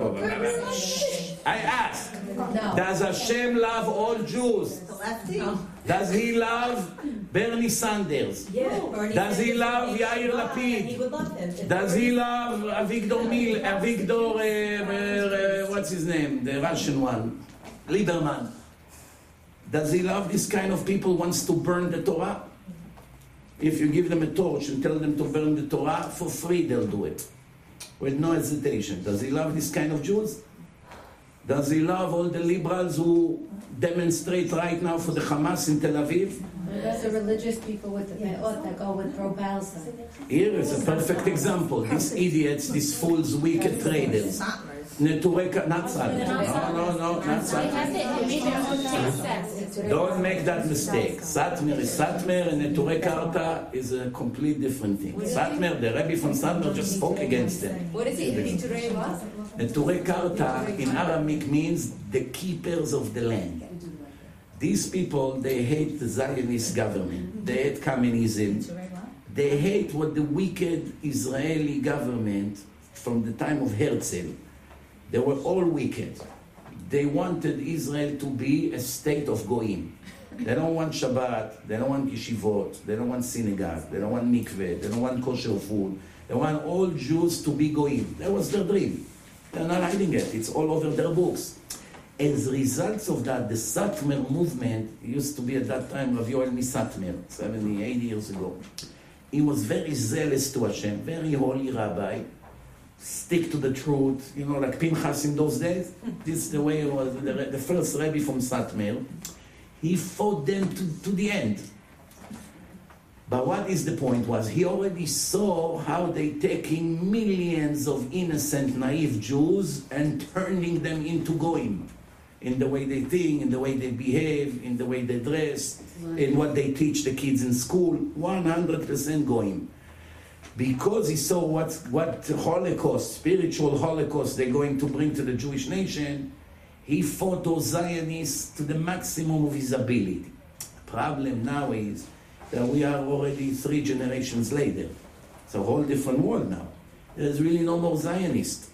[SPEAKER 1] I ask,
[SPEAKER 4] No.
[SPEAKER 1] does Hashem love all Jews?
[SPEAKER 3] The lefty?
[SPEAKER 1] Does he love Bernie Sanders?
[SPEAKER 3] Yeah. Bernie
[SPEAKER 1] Does he
[SPEAKER 3] Sanders
[SPEAKER 1] love Yair Lapid?
[SPEAKER 3] He would love him.
[SPEAKER 1] Does he love Avigdor Mil, Avigdor, uh, uh, uh, what's his name, the Russian one, Lieberman? Does he love this kind of people wants to burn the Torah? If you give them a torch and tell them to burn the Torah, for free they'll do it, with no hesitation. Does he love this kind of Jews? Does he love all the liberals who demonstrate right now for the Hamas in Tel Aviv?
[SPEAKER 4] That's the religious people with the me'ot that go with Palestine.
[SPEAKER 1] Here is a perfect example. These idiots, these fools, wicked traders. Not Satmar. No, no, no, not
[SPEAKER 4] They have
[SPEAKER 1] Satmar.
[SPEAKER 4] to make their own concepts.
[SPEAKER 1] Don't make that mistake. Satmar is Satmar and Neturei Karta is a complete different thing. Satmar, the Rebbe from Satmar just spoke against them.
[SPEAKER 4] What is it? What?
[SPEAKER 1] Neturei Karta in Aramaic means the keepers of the land. These people, they hate the Zionist government. They hate communism. They hate what the wicked Israeli government from the time of Herzl. They were all wicked. They wanted Israel to be a state of goyim. They don't want Shabbat. They don't want yeshivot. They don't want synagogue. They don't want mikveh. They don't want kosher food. They want all Jews to be goyim. That was their dream. They're not hiding it. It's all over their books. As a result of that, the Satmar movement used to be at that time Rav Yoel Misatmer, 70, 80 years ago. He was very zealous to Hashem, very holy rabbi, stick to the truth, you know, like Pinchas in those days. Hmm. This is the way it was, the, the first Rebbe from Satmar. He fought them to, to the end. But what is the point was he already saw how they taking millions of innocent, naive Jews and turning them into goyim. In the way they think, in the way they behave, in the way they dress, in what they teach the kids in school, 100% goyim. Because he saw what, what Holocaust, spiritual Holocaust, they're going to bring to the Jewish nation, he fought those Zionists to the maximum of his ability. The problem now is that we are already three generations later. It's a whole different world now. There's really no more Zionist.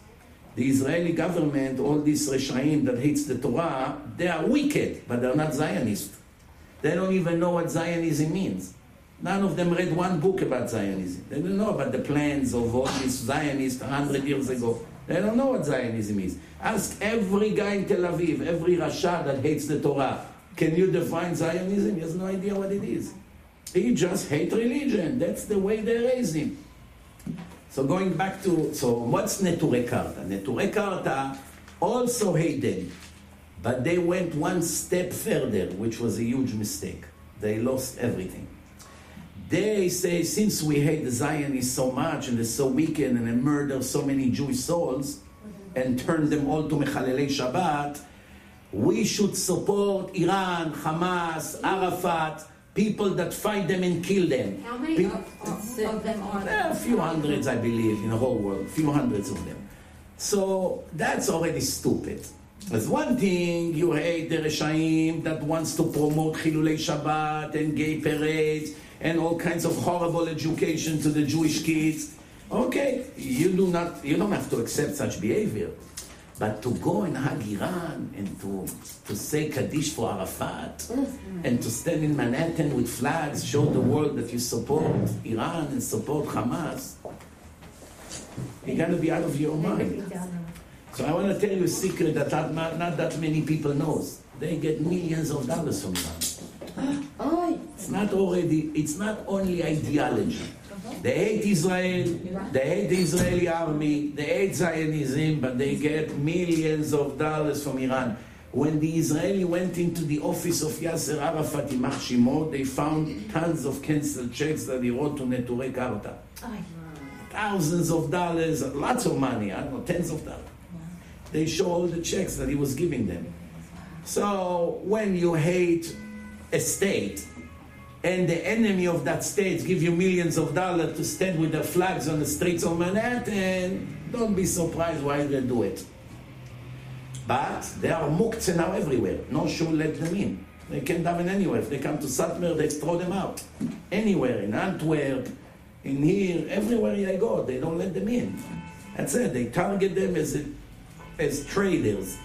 [SPEAKER 1] The Israeli government, all these Reshaim that hates the Torah, they are wicked, but they're not Zionist. They don't even know what Zionism means. None of them read one book about Zionism. They don't know about the plans of all these Zionists 100 years ago. They don't know what Zionism is. Ask every guy in Tel Aviv, every Rasha that hates the Torah, can you define Zionism? He has no idea what it is. He just hates religion. That's the way they raise him. So going back to, so what's Neturei Karta? Neturei Karta also hated, but they went one step further, which was a huge mistake. They lost everything. They say, since we hate the Zionists so much and they're so wicked and they murder so many Jewish souls and turn them all to Mechalelei Shabbat, we should support Iran, Hamas, Arafat, people that fight them and kill them.
[SPEAKER 4] How many
[SPEAKER 1] Pe-
[SPEAKER 4] of, of, them are there?
[SPEAKER 1] a few hundreds, I believe, in the whole world, a few hundreds of them. So that's already stupid. There's one thing you hate the Reshaim that wants to promote Chilulei Shabbat and gay parades and all kinds of horrible education to the Jewish kids. Okay, you do not, you don't have to accept such behavior. But to go and hug Iran and to, to say Kaddish for Arafat and to stand in Manhattan with flags, show the world that you support Iran and support Hamas, you're going to be out of your mind. So I want to tell you a secret that not, not, that many people knows. They get millions of dollars from Iran. It's not already, it's not only ideology. They hate Israel, they hate the Israeli army, they hate Zionism, but they get millions of dollars from Iran. When the Israeli went into the office of Yasser Arafat in Shimon, they found tons of canceled checks that he wrote to Neturei Karta. Thousands of dollars, lots of money, I don't know, tens of dollars. They show all the checks that he was giving them. So when you hate a state, and the enemy of that state give you millions of dollars to stand with their flags on the streets of Manhattan, don't be surprised why they do it. But there are muktzeh now everywhere. No shul let them in. They can daven anywhere. If they come to Satmar, they throw them out. Anywhere, in Antwerp, in here, everywhere they go, they don't let them in. That's it. They target them as, as traders.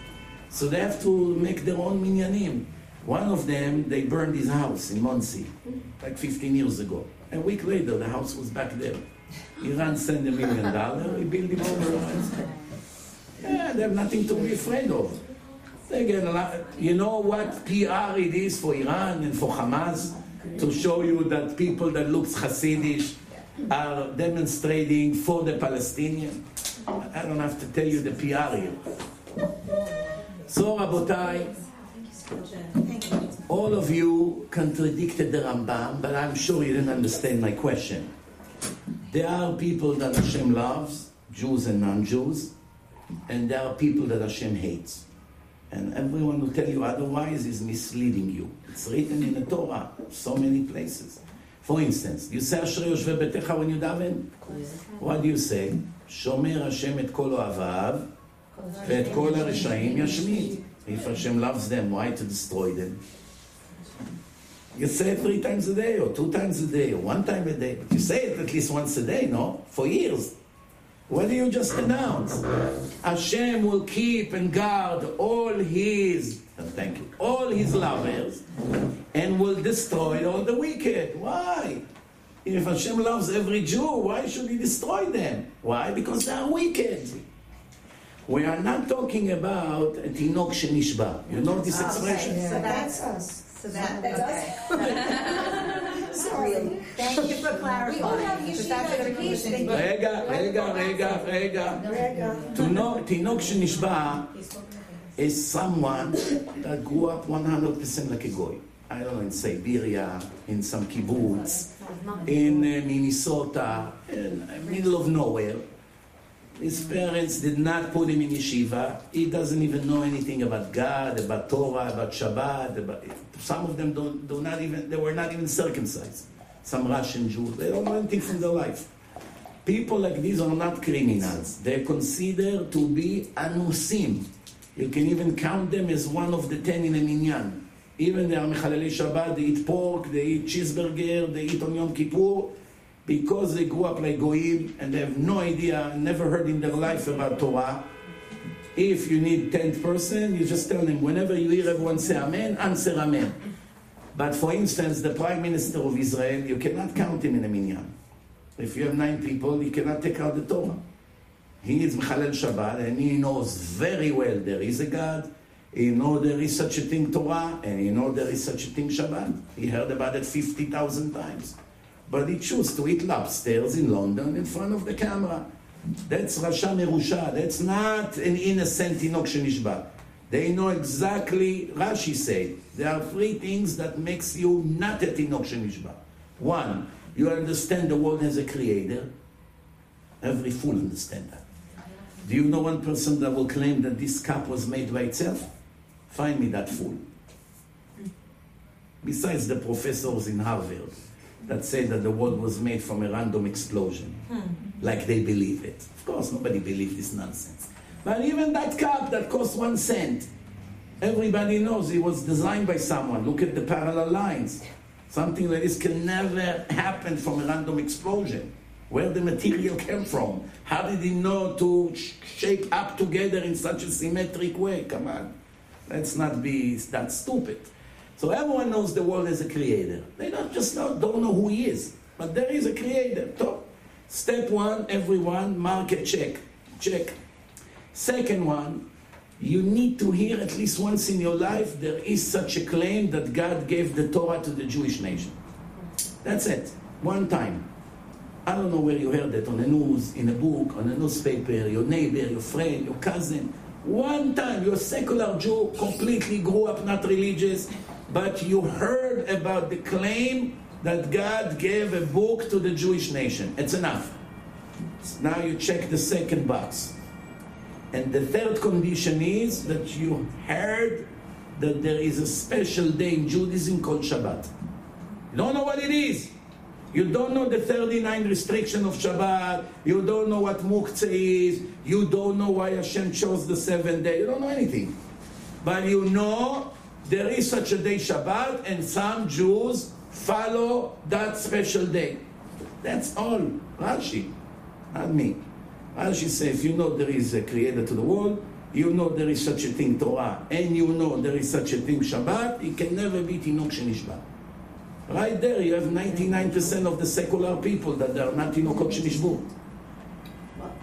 [SPEAKER 1] So they have to make their own minyanim. One of them, they burned his house in Monsey, like 15 years ago. A week later, the house was back there. Iran sent a million dollars, he built him over. Yeah, they have nothing to be afraid of. They get a lot. You know what PR it is for Iran and for Hamas to show you that people that looks Hasidish are demonstrating for the Palestinian. I don't have to tell you the PR here. So, Rabotai. All of you contradicted the Rambam, but I'm sure you didn't understand my question. There are people that Hashem loves, Jews and non-Jews, and there are people that Hashem hates. And everyone will tell you otherwise is misleading you. It's written in the Torah, so many places. For instance, you say Asher Yoshve Betecha when you daven. What do you say? Shomer Hashem et kol oavav ve'et kol harishayim yashmit. If Hashem loves them, why to destroy them? You say it three times a day, or two times a day, or one time a day. But you say it at least once a day, no? For years. What do you just announce? Hashem will keep and guard all his, thank you, all his lovers, and will destroy all the wicked. Why? If Hashem loves every Jew, why should he destroy them? Why? Because they are wicked. We are not talking about a tinok shenishba. You know this expression?
[SPEAKER 3] So that's us. So that, that's us. <laughs> Sorry. Thank you for clarifying.
[SPEAKER 4] We all have
[SPEAKER 3] because
[SPEAKER 4] yeshiva
[SPEAKER 3] that's what we
[SPEAKER 4] education.
[SPEAKER 3] think.
[SPEAKER 1] רגע, רגע, רגע, רגע. תינוק- תינוק שנשבע is someone that grew up 100% like a goy. I don't know, in Siberia, in some kibbutz, in uh, Minnesota, in the middle of nowhere. His parents did not put him in yeshiva. He doesn't even know anything about God, about Torah, about Shabbat. About, some of them don't, do not even, they were not even circumcised. Some Russian Jews, they don't know anything from their life. People like these are not criminals. They're considered to be anusim. You can even count them as one of the ten in a minyan. Even they are mechalelei Shabbat, they eat pork, they eat cheeseburger, they eat on Yom Kippur, because they grew up like goyim and they have no idea, never heard in their life about Torah. If you need 10th person, you just tell them, whenever you hear everyone say Amen, answer Amen. But for instance, the Prime Minister of Israel, you cannot count him in a minyan. If you have nine people, you cannot take out the Torah. He needs Mechalel Shabbat, and he knows very well there is a God, he knows there is such a thing Torah, and he knows there is such a thing Shabbat. He heard about it 50,000 times. But he chose to eat lobsters in London in front of the camera. That's Rasha Merusha. That's not an innocent Shenishba. They know exactly, Rashi said, there are three things that makes you not a Shenishba. One, you understand the world has a creator. Every fool understand that. Do you know one person that will claim that this cup was made by itself? Find me that fool. Besides the professors in Harvard that say that the world was made from a random explosion, hmm. like they believe it. Of course, nobody believes this nonsense. But even that cup that cost one cent, everybody knows it was designed by someone. Look at the parallel lines. Something like this can never happen from a random explosion. Where the material came from? How did he know to sh- shape up together in such a symmetric way? Come on. Let's not be that stupid. So everyone knows the world has a creator. They don't just know, don't know who he is. But there is a creator. Step one, everyone, mark a check. Check. Second one, you need to hear at least once in your life there is such a claim that God gave the Torah to the Jewish nation. That's it. One time. I don't know where you heard it on the news, in a book, on a newspaper, your neighbor, your friend, your cousin. One time, you're a secular Jew, completely grew up not religious, but you heard about the claim that God gave a book to the Jewish nation. It's enough. Now you check the second box. And the third condition is that you heard that there is a special day in Judaism called Shabbat. You don't know what it is. You don't know the 39 restriction of Shabbat. You don't know what Muktzah is. You don't know why Hashem chose the seventh day. You don't know anything. But you know there is such a day Shabbat and some Jews follow that special day. That's all. Rashi, not me. Rashi says, if you know there is a creator to the world, you know there is such a thing Torah, and you know there is such a thing Shabbat, it can never be Tinok Shenishba. Right there, you have 99% of the secular people that are not Tinokot Shenishbu.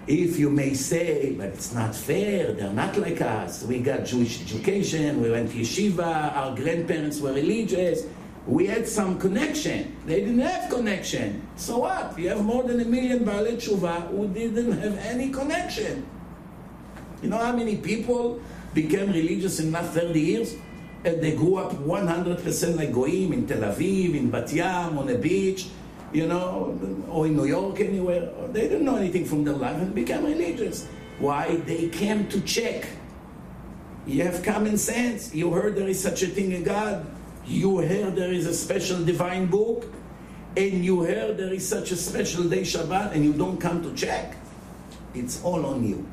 [SPEAKER 1] If you may say, but it's not fair, they're not like us. We got Jewish education, we went to yeshiva, our grandparents were religious, we had some connection. They didn't have connection. So what? You have more than a million Baalei Tshuva who didn't have any connection. You know how many people became religious in the last 30 years? And they grew up 100% like Goyim in Tel Aviv, in Bat Yam, on a beach, you know, or in New York, anywhere. They didn't know anything from their life and became religious. Why? They came to check. You have common sense. You heard there is such a thing in God. You heard there is a special divine book. And you heard there is such a special day Shabbat and you don't come to check. It's all on you.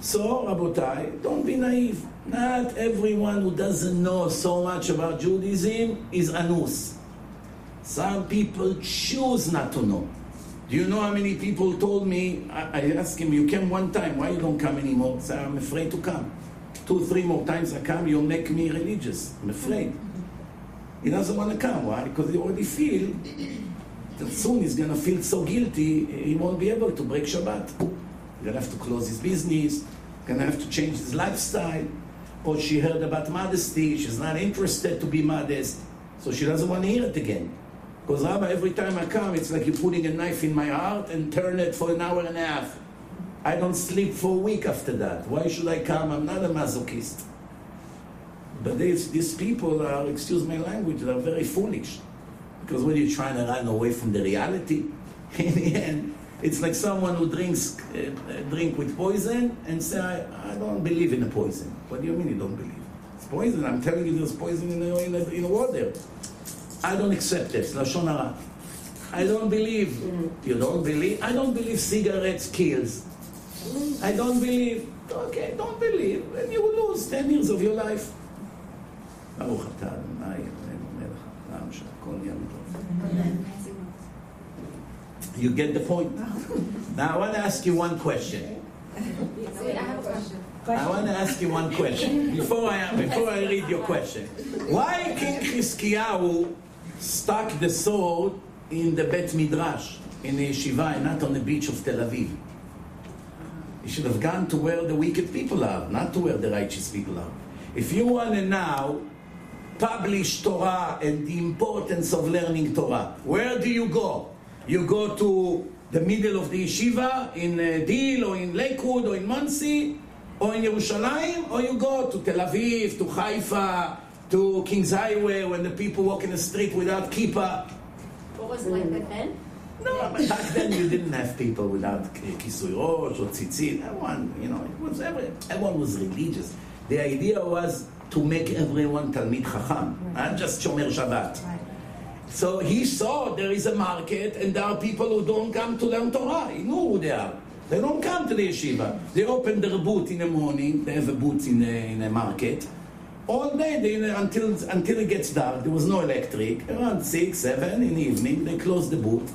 [SPEAKER 1] So, Rabotai, don't be naive. Not everyone who doesn't know so much about Judaism is anus. Some people choose not to know. Do you know how many people told me? I, I asked him, You came one time, why you don't come anymore? I'm afraid to come. Two, three more times I come, you'll make me religious. I'm afraid. He doesn't want to come. Why? Because he already feel that soon he's going to feel so guilty, he won't be able to break Shabbat. He's going to have to close his business, going to have to change his lifestyle. Or she heard about modesty, she's not interested to be modest, so she doesn't want to hear it again. Because Rabbi, every time I come, it's like you're putting a knife in my heart and turn it for an hour and a half. I don't sleep for a week after that. Why should I come? I'm not a masochist. But these, these people are, excuse my language, they're very foolish. Because when you're trying to run away from the reality, <laughs> in the end, it's like someone who drinks uh, drink with poison and say, I, I don't believe in the poison. What do you mean you don't believe? It's poison. I'm telling you there's poison in the, in the, in the water. I don't accept it. Lashon hara. I don't believe. You don't believe? I don't believe cigarettes kills. I don't believe. Okay, don't believe, and you will lose 10 years of your life. ברוך אתה אדוני אלוהינו מלך העולם שהכל יהיה טוב. You get the point? Now I want to ask you one question.
[SPEAKER 2] Wait, I have a question.
[SPEAKER 1] I want to ask you one question before I before I read your question. Why King Chizkiyahu Stuck the sword in the Bet Midrash in the yeshiva and not on the beach of Tel Aviv? He should have gone to where the wicked people are, not to where the righteous people are. If you want to now publish Torah and the importance of learning Torah, where do you go? You go to the middle of the yeshiva in uh, Deal or in Lakewood or in Monsey or in Yerushalayim, or you go to Tel Aviv, to Haifa, to King's Highway when the people walk in the street without kippah.
[SPEAKER 2] What was it like back then?
[SPEAKER 1] No, but back then you didn't have people without kisui rosh or tzitzit. Everyone, you know, it was every, everyone was religious. The idea was to make everyone talmid chacham, not just shomer Shabbat.
[SPEAKER 4] Right.
[SPEAKER 1] So he saw there is a market and there are people who don't come to learn Torah. He knew who they are. They don't come to the yeshiva. They open their booth in the morning. They have a booth in a, in a market. All day they, until until it gets dark. There was no electric. Around six, seven in the evening, they close the booth.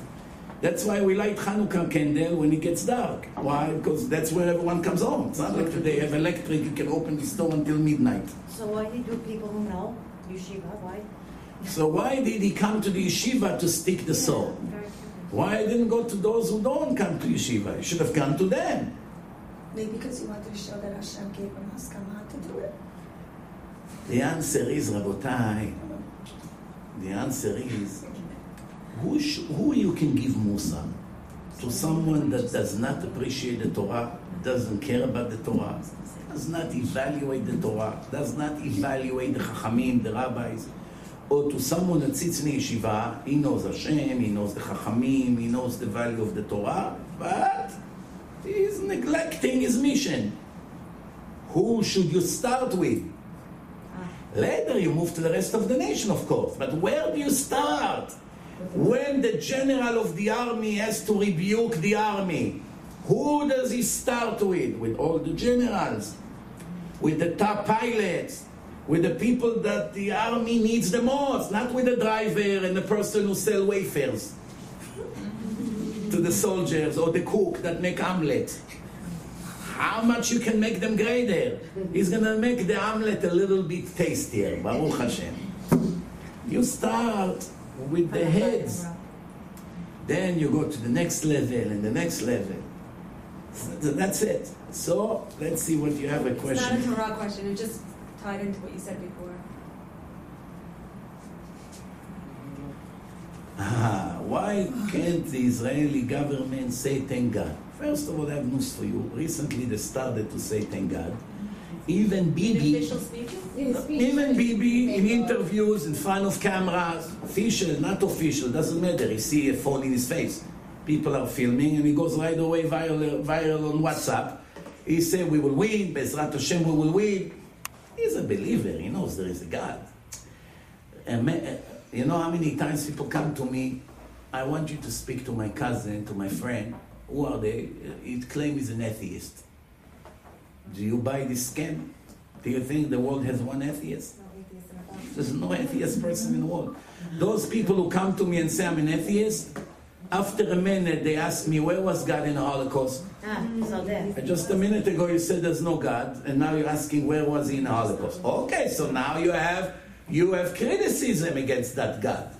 [SPEAKER 1] That's why we light Hanukkah candle when it gets dark. Why? Because that's where everyone comes home. It's not like today you have electric. You can open the store until midnight.
[SPEAKER 3] So why did do people who know yeshiva, why?
[SPEAKER 1] So why did he come to the yeshiva to stick the sword? Why didn't go to those who don't come to yeshiva? He should have come to them.
[SPEAKER 5] Maybe because he wanted to show that Hashem gave him Haskama to do it.
[SPEAKER 1] The answer is, Rabotai, the answer is, who, sh- who you can give Musar? To someone that does not appreciate the Torah, doesn't care about the Torah, does not evaluate the Torah, does not evaluate the Chachamim, the rabbis, or to someone that sits in yeshiva, he knows Hashem, he knows the Chachamim, he knows the value of the Torah, but he's neglecting his mission. Who should you start with? Later you move to the rest of the nation, of course. But where do you start? When the general of the army has to rebuke the army, who does he start with? With all the generals, with the top pilots, with the people that the army needs the most, not with the driver and the person who sell wafers to the soldiers or the cook that make omelets. How much you can make them greater? He's gonna make the omelet a little bit tastier. Baruch Hashem. You start with the heads. Then you go to the next level and the next level. So That's it. So let's see what you have a question.
[SPEAKER 2] It's not a. Torah question. It just tied into what you said before.
[SPEAKER 1] Ah, why can't the Israeli government say thank God? First of all, I have news for you. Recently, they started to say thank God. Even
[SPEAKER 2] In
[SPEAKER 1] Bibi,
[SPEAKER 2] official speeches?
[SPEAKER 1] Uh, even Bibi in interviews in front of cameras, official, not official, doesn't matter. You see a phone in his face. People are filming, and he goes right away viral, viral on WhatsApp. He said, "We will win. Bezrat Hashem, we will win." He's a believer. He knows there is a God. And uh, you know how many times people come to me, I want you to speak to my cousin, to my friend. Who are they? He claims he's an atheist. Do you buy this scam? Do you think the world has one atheist? There's no atheist person in the world. Those people who come to me and say I'm an atheist, after a minute they ask me, where was God in the Holocaust?
[SPEAKER 3] Ah, so there.
[SPEAKER 1] Just a minute ago you said there's no God, and now you're asking where was he in the Holocaust? Okay, so now you have you have criticism against that God,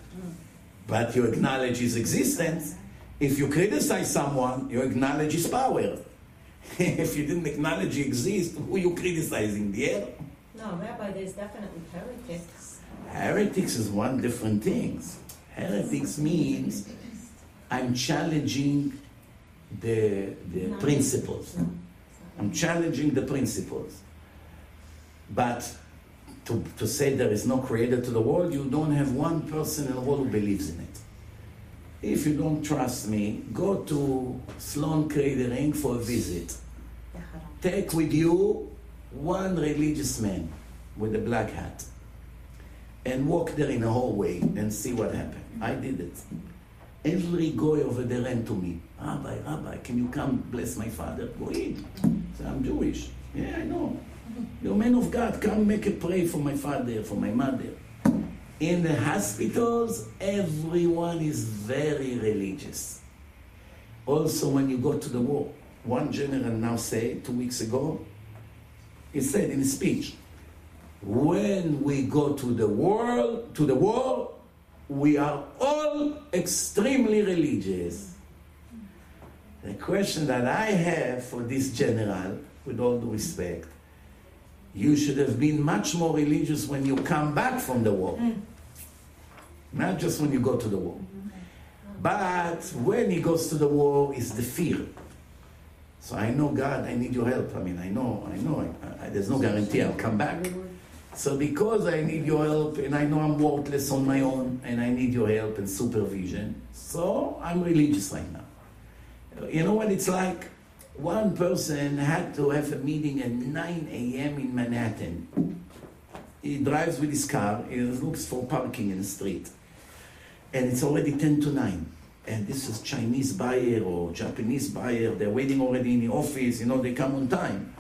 [SPEAKER 1] but you acknowledge his existence. If you criticize someone, you acknowledge his power. <laughs> if you didn't acknowledge he exists, who you criticizing? The air?
[SPEAKER 6] No, Rabbi, there's definitely heretics.
[SPEAKER 1] Heretics is one different thing. Heretics means I'm challenging the, the principles. I'm challenging the principles. But to, to say there is no creator to the world, you don't have one person in the world who believes in it. If you don't trust me, go to Sloan Kettering for a visit. Take with you one religious man with a black hat and walk there in a hallway and see what happened. I did it. Every guy over there ran to me. Rabbi, Rabbi, can you come bless my father? Go in. I'm Jewish. Yeah, I know. You're man of God. Come make a pray for my father, for my mother. In the hospitals, everyone is very religious. Also, when you go to the war, one general now said two weeks ago, he said in his speech, when we go to the war, to the war, we are all extremely religious. The question that I have for this general, with all due respect, you should have been much more religious when you come back from the war. Mm. Not just when you go to the war. But when he goes to the war, is the fear. So I know, God, I need your help. I mean, I know, I know, I, I, there's no guarantee I'll come back. So because I need your help, and I know I'm worthless on my own, and I need your help and supervision, so I'm religious right now. You know what it's like? One person had to have a meeting at 9 a.m. in Manhattan. He drives with his car, he looks for parking in the street. And it's already 10 to 9. And this is Chinese buyer or Japanese buyer, they're waiting already in the office, you know, they come on time.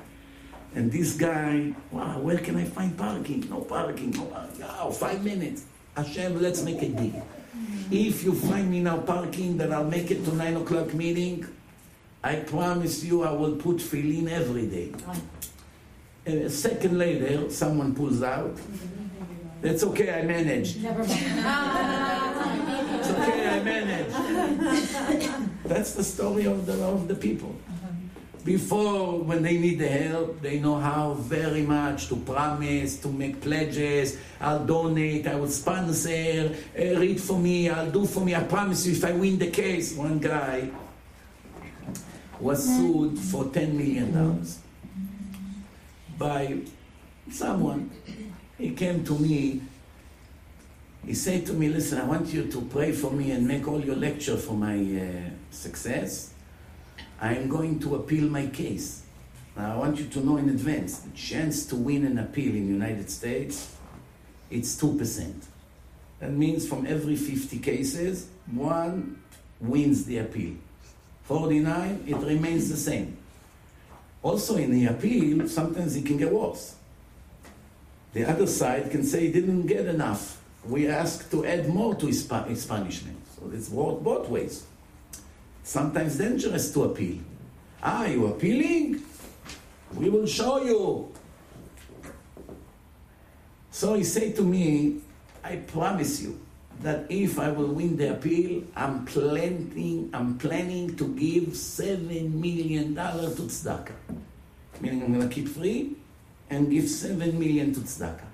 [SPEAKER 1] And this guy, wow, where can I find parking? No parking, no parking. Oh, five minutes. Hashem, let's make a deal. Mm-hmm. If you find me now parking, then I'll make it to nine o'clock meeting. I promise you I will put filin every day. And a second later, someone pulls out. That's okay, I managed.
[SPEAKER 4] Never mind.
[SPEAKER 1] It's okay, I managed. That's the story of the, of the people. Before, when they need the help, they know how very much to promise, to make pledges. I'll donate, I will sponsor, uh, read for me, I'll do for me. I promise you, if I win the case, one guy was sued for $10 million by someone. He came to me. He said to me, Listen, I want you to pray for me and make all your lecture for my uh, success. I am going to appeal my case. Now, I want you to know in advance the chance to win an appeal in the United States, it's 2%. That means from every 50 cases, one wins the appeal. 49, it remains the same. Also, in the appeal, sometimes it can get worse. The other side can say he didn't get enough. We ask to add more to his, his punishment. So it's both ways. Sometimes dangerous to appeal. Ah, you appealing? We will show you. So he said to me, I promise you that if I will win the appeal, I'm planning, I'm planning to give seven million dollars to tzedakah. Meaning I'm gonna keep free and give seven million to tzedakah.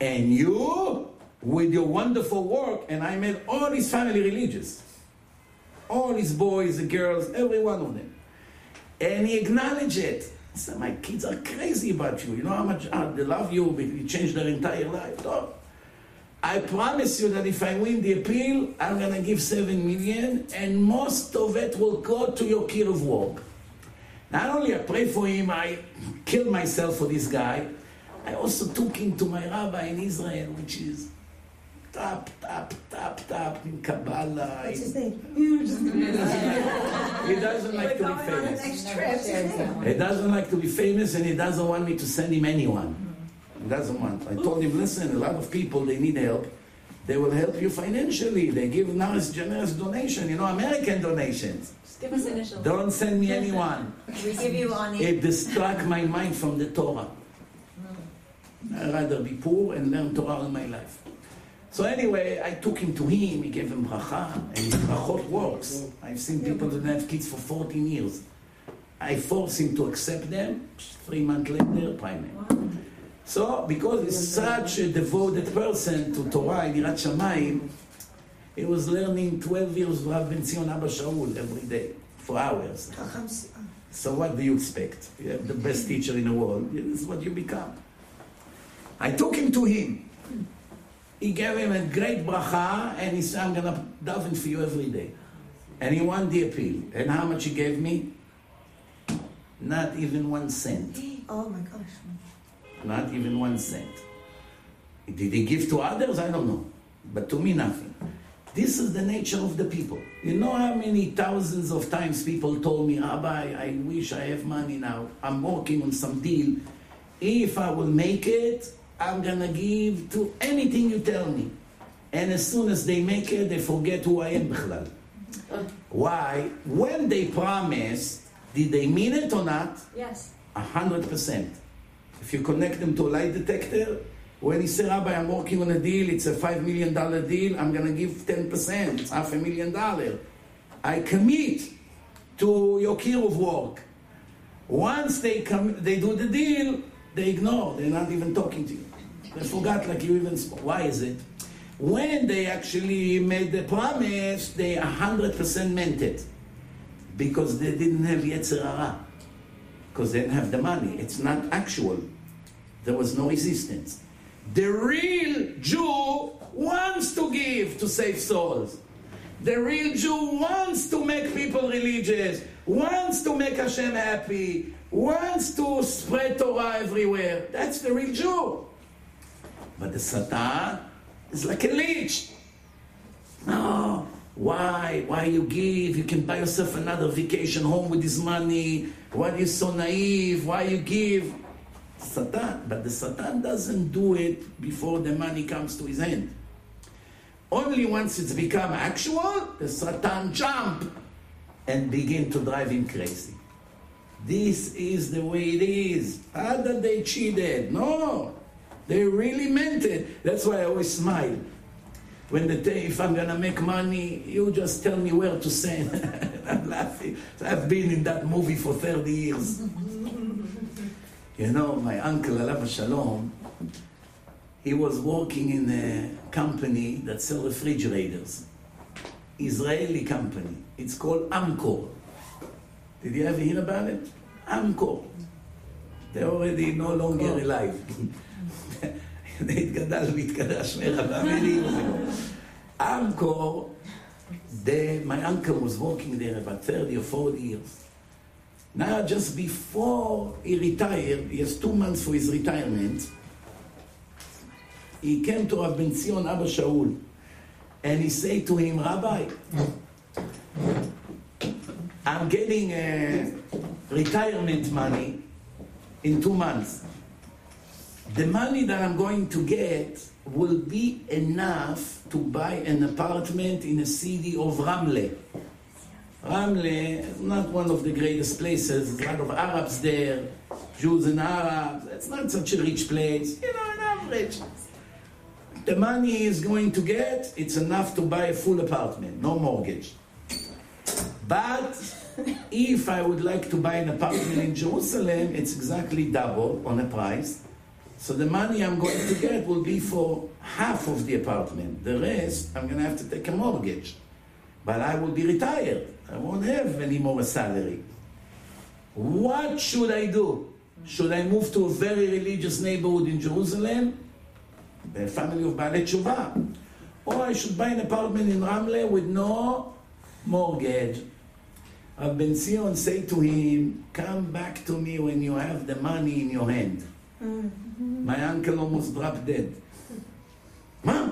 [SPEAKER 1] And you, with your wonderful work, and I made all his family religious. All his boys, the girls, every one of them. And he acknowledged it. He said, my kids are crazy about you. You know how much they love you, you changed their entire life. I promise you that if I win the appeal, I'm gonna give seven million, and most of it will go to your kid of work. Not only I pray for him, I killed myself for this guy. I also took him to my rabbi in Israel, which is top, top, top, top in Kabbalah.
[SPEAKER 3] What's his name?
[SPEAKER 1] He doesn't like to be
[SPEAKER 3] going
[SPEAKER 1] famous. He doesn't like to be famous, and he doesn't want me to send him anyone. He doesn't want. I told him, listen, a lot of people they need help. They will help you financially. They give nice, generous donation. You know, American donations.
[SPEAKER 2] Just give us initials.
[SPEAKER 1] Don't send me anyone.
[SPEAKER 3] We give you on
[SPEAKER 1] It distract my mind from the Torah. Hmm. I'd rather be poor and learn Torah all my life. So anyway, I took him to him, he gave him bracha, and his brachot works. I've seen people that have kids for 14 years. I force him to accept them, three months later, prime So, because he's such a devoted person to Torah and Yirat Shamayim, he was learning 12 years of Rav Ben Zion Abba Shaul every day, for hours.
[SPEAKER 3] Ah.
[SPEAKER 1] So what do you expect? You have the best teacher in the world. This is what you become. I took him to him. He gave him a great bracha, and he said, I'm going to daven for you every day. And he won the appeal. And how much he gave me? Not even one cent.
[SPEAKER 3] oh my gosh
[SPEAKER 1] not even one cent. Did he give to others? I don't know. But to me, nothing. This is the nature of the people. You know how many thousands of times people told me, Abba, I, I wish I have money now. I'm working on some deal. If I will make it, I'm going to give to anything you tell me. And as soon as they make it, they forget who I am. Why? When they promised, did they mean it or not?
[SPEAKER 2] Yes.
[SPEAKER 1] A hundred percent. If you connect them to a lie detector, when he said, Rabbi, I'm working on a deal, it's a five million dollar deal, I'm gonna give 10%, it's half a million dollar. I commit to your of work. Once they come, they do the deal, they ignore, they're not even talking to you. They forgot like you even spoke. Why is it? When they actually made the promise, they 100% meant it. Because they didn't have Yetzer Hara because they didn't have the money. It's not actual. There was no resistance. The real Jew wants to give to save souls. The real Jew wants to make people religious, wants to make Hashem happy, wants to spread Torah everywhere. That's the real Jew. But the Satan is like a leech. No, why? Why you give? You can buy yourself another vacation home with this money. Why are you so naive? Why you give? Satan. But the Satan doesn't do it before the money comes to his hand. Only once it's become actual, the Satan jump and begin to drive him crazy. This is the way it is. How that they cheated? No, they really meant it. That's why I always smile. When they day if I'm gonna make money, you just tell me where to send. <laughs> I'm laughing. I've been in that movie for 30 years. <laughs> you know, my uncle, Alav Shalom, he was working in a company that sell refrigerators. Israeli company. It's called Amcor. Did you ever hear about it? Amcor. They're already no longer alive. <laughs> התגדל והתקדש מרבה מילים. Amcor, they, my uncle was working there about 30 or 40 years. Now, just before he retired, he has two months for his retirement, he came to Rav Ben Zion Abba Shaul, and he said to him, Rabbi, I'm getting uh, retirement money in two months. The money that I'm going to get will be enough to buy an apartment in a city of Ramle. Ramle is not one of the greatest places. There's a lot of Arabs there, Jews and Arabs. It's not such a rich place, you know, an average. The money he's going to get, it's enough to buy a full apartment, no mortgage. But if I would like to buy an apartment in Jerusalem, it's exactly double on the price. So the money I'm going to get will be for half of the apartment. The rest, I'm going to have to take a mortgage. But I will be retired. I won't have any more salary. What should I do? Should I move to a very religious neighborhood in Jerusalem? The family of Baalei Tshuva. Or I should buy an apartment in Ramle with no mortgage. Rav Ben Zion say to him, come back to me when you have the money in your hand. Mm. My uncle almost dropped dead. מה?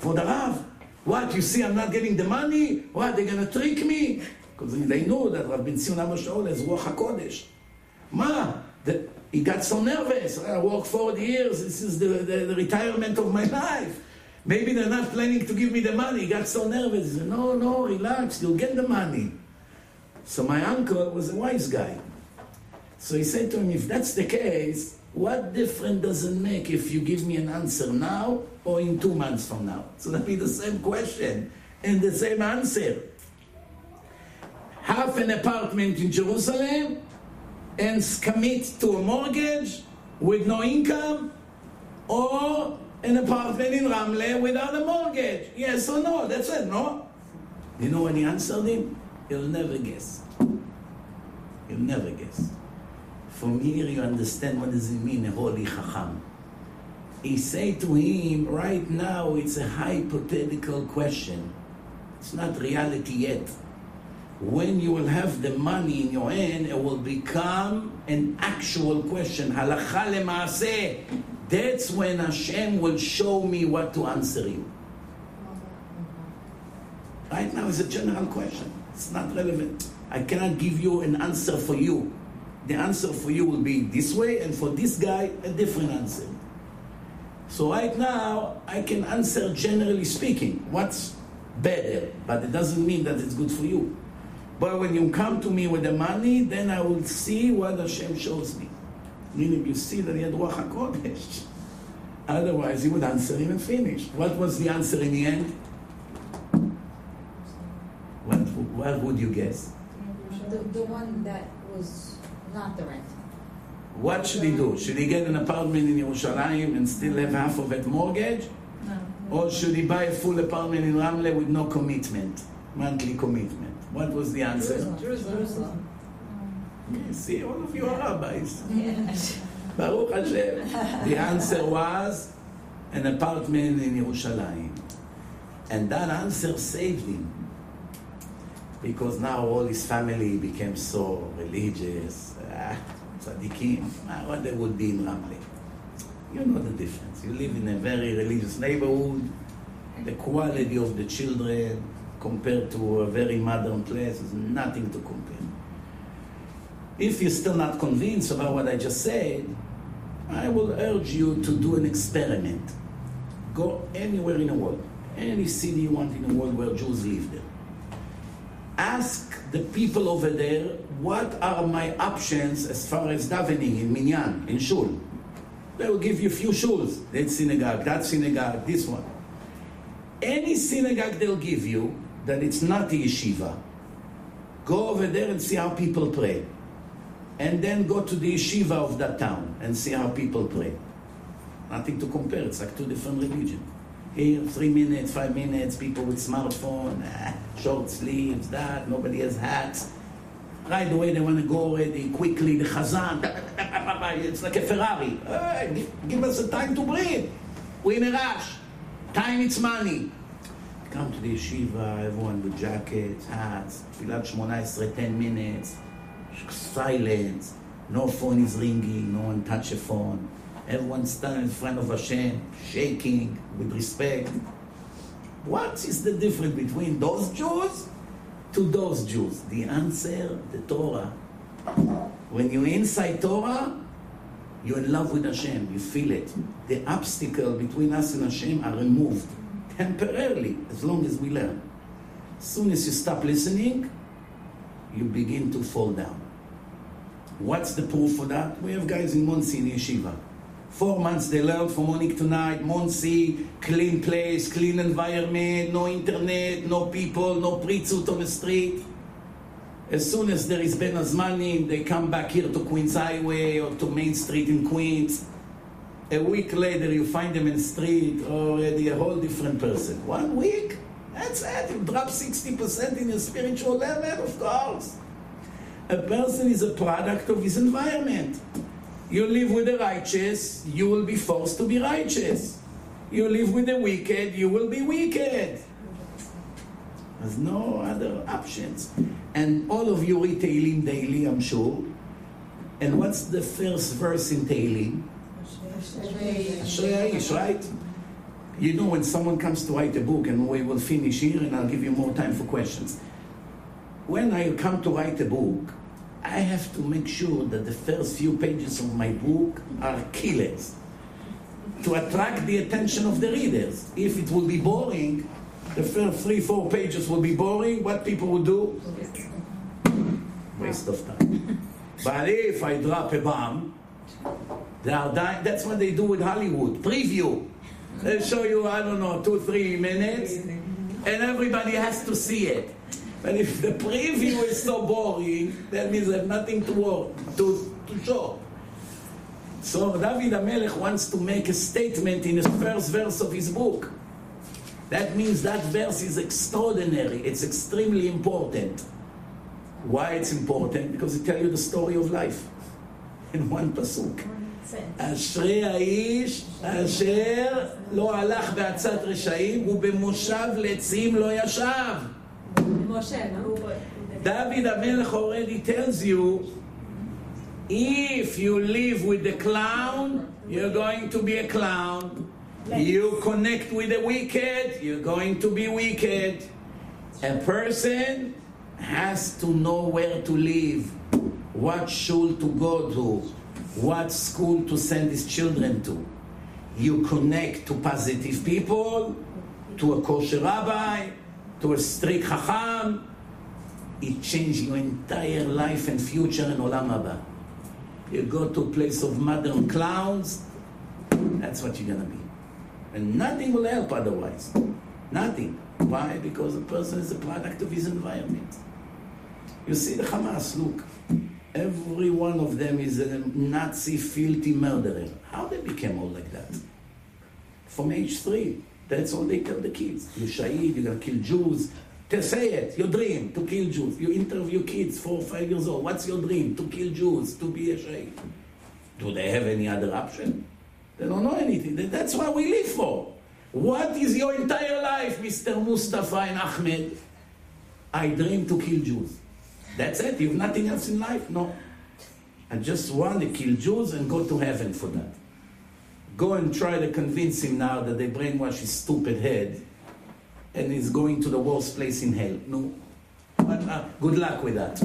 [SPEAKER 1] כבוד הרב, what, you see I'm not getting the money? What, they're gonna trick me? Because they know that Rav Ben Zion Abba Shaul has Ruach HaKodesh. מה? The, he got so nervous. I worked 40 years. This is the, the, the retirement of my <laughs> life. Maybe they're not planning to give me the money. He got so nervous. He said, no, no, relax. You'll get the money. So my uncle was a wise guy. So he said to him, if that's the case, what difference does it make if you give me an answer now or in two months from now? So that'd be the same question and the same answer. Half an apartment in Jerusalem and commit to a mortgage with no income or an apartment in Ramle without a mortgage. Yes or no? That's it, no? You know when he answered him? You'll never guess. You'll never guess. From here you understand what does it mean, a holy chacham. He said to him, right now it's a hypothetical question. It's not reality yet. When you will have the money in your hand, it will become an actual question. Halacha lemaaseh. That's when Hashem will show me what to answer you. Right now it's a general question. It's not relevant. I cannot give you an answer for you. The answer for you will be this way, and for this guy, a different answer. So right now, I can answer generally speaking what's better, but it doesn't mean that it's good for you. But when you come to me with the money, then I will see what Hashem shows me. Meaning, you see that he had Ruach HaKodesh. <laughs> Otherwise, he would answer him and finish. What was the answer in the end? What, what would you guess?
[SPEAKER 4] The, the one that was not the rent.
[SPEAKER 1] What should he do? Should he get an apartment in Yerushalayim and still have half of it mortgage? No. Or should he buy a full apartment in Ramle with no commitment, monthly commitment? What was the answer?
[SPEAKER 4] Jerusalem. Mm-hmm.
[SPEAKER 1] You see, all of you are rabbis. <laughs> Baruch Hashem. The answer was an apartment in Yerushalayim. And that answer saved him. Because now all his family became so religious. Ah, tzaddikim. Ah, what they would be in Ramle. You know the difference. You live in a very religious neighborhood. The quality of the children compared to a very modern place is nothing to compare. If you're still not convinced about what I just said, I will urge you to do an experiment. Go anywhere in the world, any city you want in the world where Jews live there. Ask the people over there, what are my options as far as davening in Minyan, in Shul? They will give you a few shuls. That synagogue, that synagogue, this one. Any synagogue they'll give you that it's not the yeshiva, go over there and see how people pray. And then go to the yeshiva of that town and see how people pray. Nothing to compare, it's like two different religions. Here, three minutes, five minutes, people with smartphone, ah, short sleeves, that, nobody has hats. Right away, they want to go already quickly, the chazan, it's like a Ferrari. Hey, give, give us the time to breathe. We're in a rush. Time is money. Come to the yeshiva, everyone with jackets, hats, תפילת שמונה עשרה, 10 minutes, silence, no phone is ringing, no one touch a phone. Everyone standing in front of Hashem, shaking with respect. What is the difference between those Jews to those Jews? The answer, the Torah. When you're inside Torah, you're in love with Hashem, you feel it. The obstacle between us and Hashem are removed temporarily, as long as we learn. As soon as you stop listening, you begin to fall down. What's the proof for that? We have guys in Monsey in Yeshiva. Four months they learned from morning to night. Monsey, clean place, clean environment, no internet, no people, no pritzut on the street. As soon as there is Ben Azmanim, they come back here to Queens Highway or to Main Street in Queens. A week later, you find them in the street, already a whole different person. One week? That's it. You drop 60% in your spiritual level, of course. A person is a product of his environment. You live with the righteous, you will be forced to be righteous. You live with the wicked, you will be wicked. There's no other options. And all of you read Tehillim daily, I'm sure. And what's the first verse in Tehillim? Right? You know when someone comes to write a book, and we will finish here, and I'll give you more time for questions. When I come to write a book, I have to make sure that the first few pages of my book are killers to attract the attention of the readers. If it will be boring, the first three, four pages will be boring. What people will do? Waste of time. <laughs> but if I drop a bomb, they are dying. That's what they do with Hollywood. Preview. They show you, I don't know, two, three minutes, and everybody has to see it. But if the preview is so boring, that means they have nothing to, work, to, to show. So David HaMelech wants to make a statement in the first verse of his book. That means that verse is extraordinary. It's extremely important. Why it's important? Because it tells you the story of life in one pasuk. אשרי האיש אשר לא הלך בעצת רשעים ובמושב לצים לא ישב. David Amelech already tells you if you live with the clown, you're going to be a clown. You connect with the wicked, you're going to be wicked. A person has to know where to live, what school to go to, what school to send his children to. You connect to positive people, to a kosher rabbi, to a strict chacham. It changes your entire life and future in Olam Haba. You go to a place of modern clowns, that's what you're gonna be. And nothing will help otherwise. Nothing. Why? Because a person is a product of his environment. You see the Hamas, look. Every one of them is a Nazi, filthy murderer. How they became all like that? From age three. That's all they tell the kids. You shaheed, you're gonna kill Jews. Say it, your dream, to kill Jews. You interview kids, four or five years old. What's your dream? To kill Jews, to be a shaheed. Do they have any other option? They don't know anything. That's what we live for. What is your entire life, Mr. Mustafa and Ahmed? I dream to kill Jews. That's it. You have nothing else in life? No. I just want to kill Jews and go to heaven for that. Go and try to convince him now that they brainwash his stupid head and he's going to the worst place in hell. No. But, uh, good luck with that.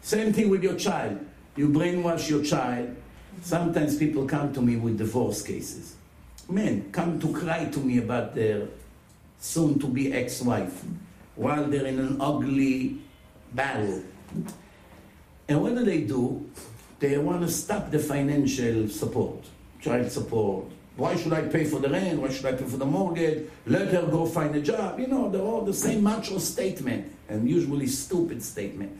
[SPEAKER 1] Same thing with your child. You brainwash your child. Sometimes people come to me with divorce cases. Men come to cry to me about their soon to be ex wife while they're in an ugly battle. And what do they do? They want to stop the financial support, child support. Why should I pay for the rent? Why should I pay for the mortgage? Let her go find a job. You know, they're all the same macho statement and usually stupid statement.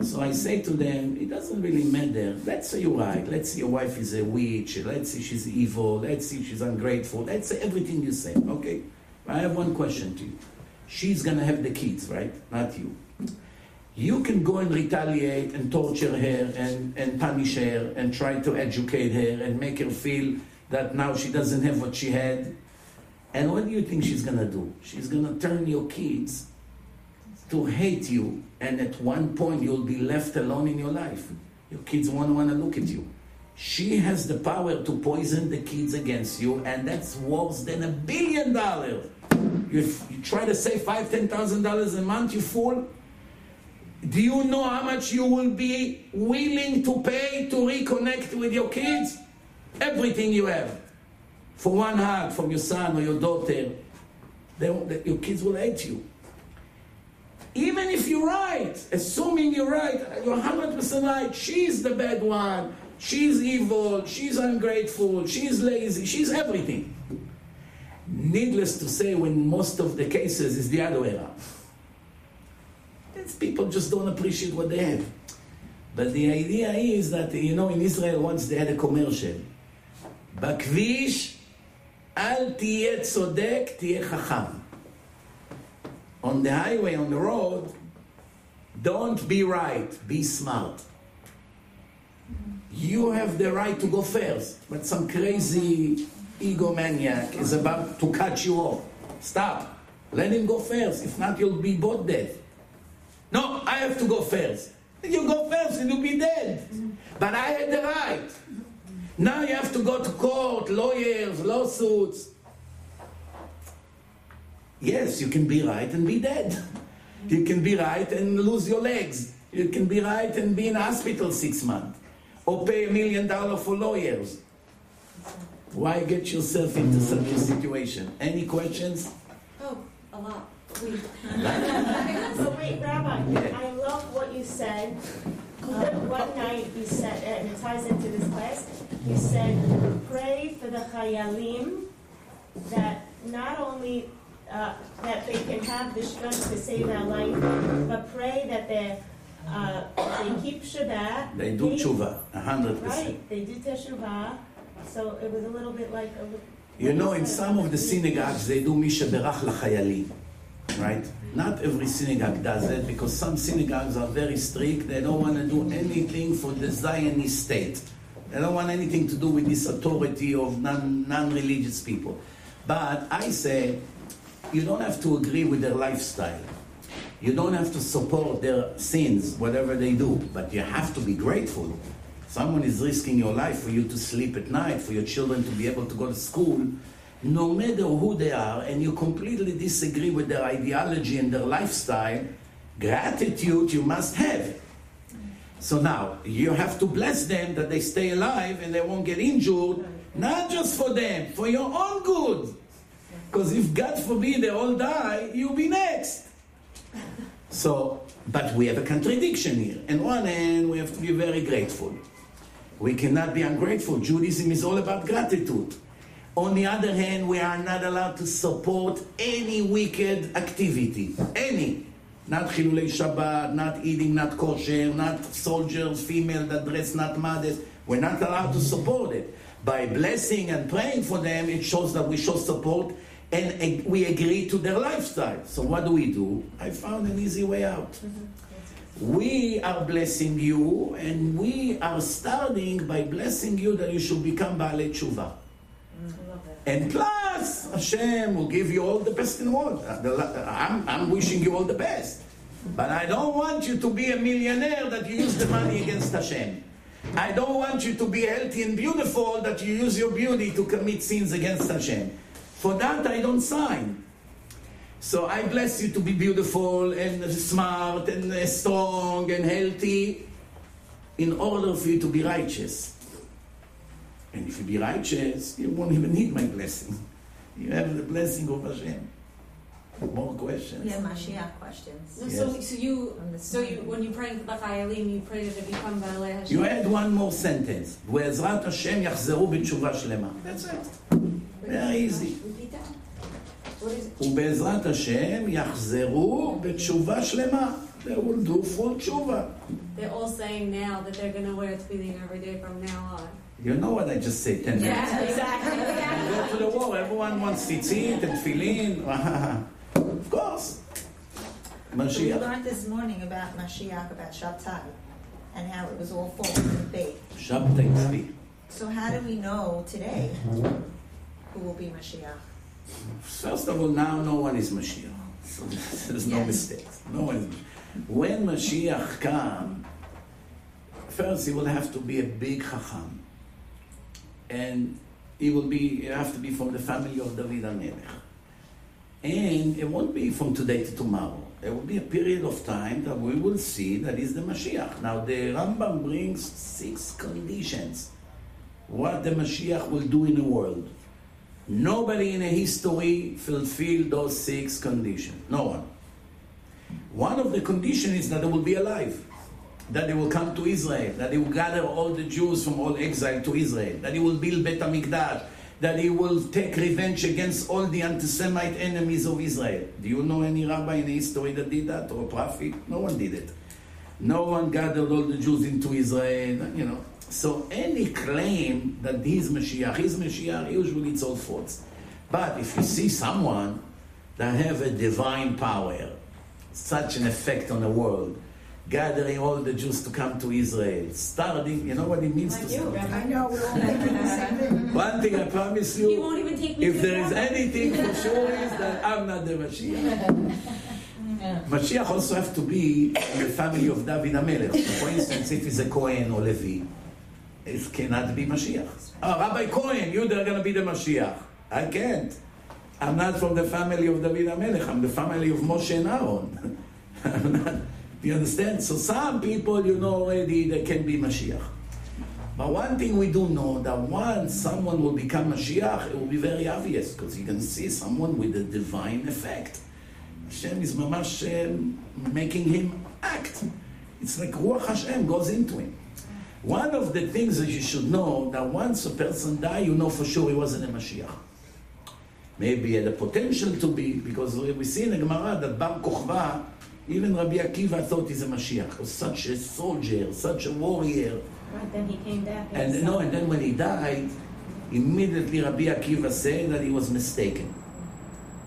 [SPEAKER 1] So I say to them, it doesn't really matter. Let's say you're right. Let's say your wife is a witch. Let's say she's evil. Let's say she's ungrateful. Let's say everything you say. Okay? I have one question to you. She's going to have the kids, right? Not you. You can go and retaliate and torture her and, and punish her and try to educate her and make her feel that now she doesn't have what she had. And what do you think she's going to do? She's going to turn your kids to hate you, and at one point you'll be left alone in your life. Your kids won't want to look at you. She has the power to poison the kids against you, and that's worse than a billion dollars. You, you try to save five, ten thousand dollars a month, you fool. Do you know how much you will be willing to pay to reconnect with your kids? Everything you have. For one hug from your son or your daughter, they, your kids will hate you. Even if you're right, assuming you're right, you're 100% right, she's the bad one, she's evil, she's ungrateful, she's lazy, she's everything. Needless to say, when most of the cases is the other way around. It's people just don't appreciate what they have. But the idea is that, you know, in Israel once they had a commercial. בכביש אל תהיה צודק, תהיה חכם on the highway, on the road, don't be right, be smart. You have the right to go first, but some crazy egomaniac is about to cut you off. Stop. Let him go first. If not, you'll be both dead. No, I have to go first. You go first and you'll be dead. But I had the right. Now you have to go to court, lawyers, lawsuits. Yes, you can be right and be dead. You can be right and lose your legs. You can be right and be in hospital six months. Or pay a million dollars for lawyers. Why get yourself into such a situation? Any questions?
[SPEAKER 2] Oh, a lot. We, <laughs>
[SPEAKER 6] So wait, Rabbi,
[SPEAKER 1] Yeah.
[SPEAKER 6] I love what you said. Uh, one night you said, and it ties into this class, you said, pray for the Chayalim that not only uh, that they can have the strength to save their life, but pray that they uh, they keep Shabbat.
[SPEAKER 1] They do tshuva, a hundred percent.
[SPEAKER 6] Right, they do Teshuvah. So it was a little bit like a. li-
[SPEAKER 1] You know, in some of the synagogues, they do Mi Sheberach Lachayalim, right? Not every synagogue does it because some synagogues are very strict. They don't want to do anything for the Zionist state. They don't want anything to do with this authority of non, non-religious people. But I say, you don't have to agree with their lifestyle. You don't have to support their sins, whatever they do, but you have to be grateful. Someone is risking your life for you to sleep at night, for your children to be able to go to school, no matter who they are, and you completely disagree with their ideology and their lifestyle, gratitude you must have. So now you have to bless them that they stay alive and they won't get injured, not just for them, for your own good. Because if God forbid they all die, you'll be next. So, but we have a contradiction here. On one hand, we have to be very grateful. We cannot be ungrateful. Judaism is all about gratitude. On the other hand, we are not allowed to support any wicked activity. Any. Not Chilulei Shabbat, not eating, not kosher, not soldiers, female that dress not modest. We're not allowed to support it. By blessing and praying for them, it shows that we show support and we agree to their lifestyle. So what do we do? I found an easy way out. Mm-hmm. We are blessing you, and we are starting by blessing you that you should become Baalei Tshuva. And plus, Hashem will give you all the best in the world. Uh, I'm, I'm wishing you all the best. But I don't want you to be a millionaire that you use the money against Hashem. I don't want you to be healthy and beautiful that you use your beauty to commit sins against Hashem. For that, I don't sign. So I bless you to be beautiful and smart and strong and healthy in order for you to be righteous. And if you be righteous, you won't even need my blessing. You have the blessing of Hashem. More questions.
[SPEAKER 3] Yeah, Mashiach questions.
[SPEAKER 2] Yes. So, so you, so you, when you pray B'chayalim, you pray that it become Balei Hashem.
[SPEAKER 1] You add one more sentence. Ve'ezrat Hashem yachzeru b'tshuva shlema. That's it. Very easy.
[SPEAKER 2] Repeat that. What is it?
[SPEAKER 1] ובעזרת השם יחזרו בתשובה שלמה. They will do full tshuva.
[SPEAKER 2] They're all saying now that they're going to wear tefillin every day from now on.
[SPEAKER 1] You know what I just said 10 minutes
[SPEAKER 2] Yeah, exactly.
[SPEAKER 1] You go to the war, everyone wants tzitzit and tefillin. <laughs> of course.
[SPEAKER 3] So we
[SPEAKER 1] Mashiach.
[SPEAKER 3] learned this morning about Mashiach, about Shabtai, and how it was all false and fake.
[SPEAKER 1] Shabtai tzvi.
[SPEAKER 3] So how do we know today who will be Mashiach?
[SPEAKER 1] First of all, now no one is Mashiach. So <laughs> there's no
[SPEAKER 3] Yes.
[SPEAKER 1] mistakes. No one is When Mashiach comes, first he will have to be a big Chacham. And he will be, he have to be from the family of David HaMelech. And it won't be from today to tomorrow. There will be a period of time that we will see that is the Mashiach. Now the Rambam brings six conditions what the Mashiach will do in the world. Nobody in history fulfilled those six conditions. No one. One of the conditions is that they will be alive, that they will come to Israel, that they will gather all the Jews from all exile to Israel, that he will build Bet HaMikdash, that he will take revenge against all the anti-Semite enemies of Israel. Do you know any rabbi in history that did that, or prophet? No one did it. No one gathered all the Jews into Israel, you know. So any claim that he's Mashiach, he's Mashiach, usually it's all false. But if you see someone that have a divine power, such an effect on the world, gathering all the Jews to come to Israel, starting, you know what it means
[SPEAKER 2] Like
[SPEAKER 1] to
[SPEAKER 2] you,
[SPEAKER 1] start?
[SPEAKER 2] Rabbi.
[SPEAKER 5] I know, we're all making the same thing. <laughs>
[SPEAKER 1] One thing I promise
[SPEAKER 2] He
[SPEAKER 1] you,
[SPEAKER 2] won't even take me
[SPEAKER 1] if there is anything for <laughs> sure is that I'm not the Mashiach. <laughs> Mashiach also have to be in the family of David HaMelech. So for instance, if he's a Cohen or Levi, it cannot be Mashiach. Oh, Rabbi Cohen, you they're going to be the Mashiach. I can't. I'm not from the family of David HaMelech. I'm the family of Moshe and Aaron. <laughs> Not- you understand? So some people, you know already, they can be Mashiach. But one thing we do know that once someone will become Mashiach, it will be very obvious because you can see someone with a divine effect. Hashem is mamash um, making him act. It's like Ruach Hashem goes into him. One of the things that you should know that once a person die, you know for sure he wasn't a Mashiach. Maybe he had the potential to be, because we see in the Gemara that Bar Kochva, even Rabbi Akiva thought he's a Mashiach. Such a soldier, such a warrior.
[SPEAKER 6] Right, then he came back and
[SPEAKER 1] And no, and then when he died, immediately Rabbi Akiva said that he was mistaken.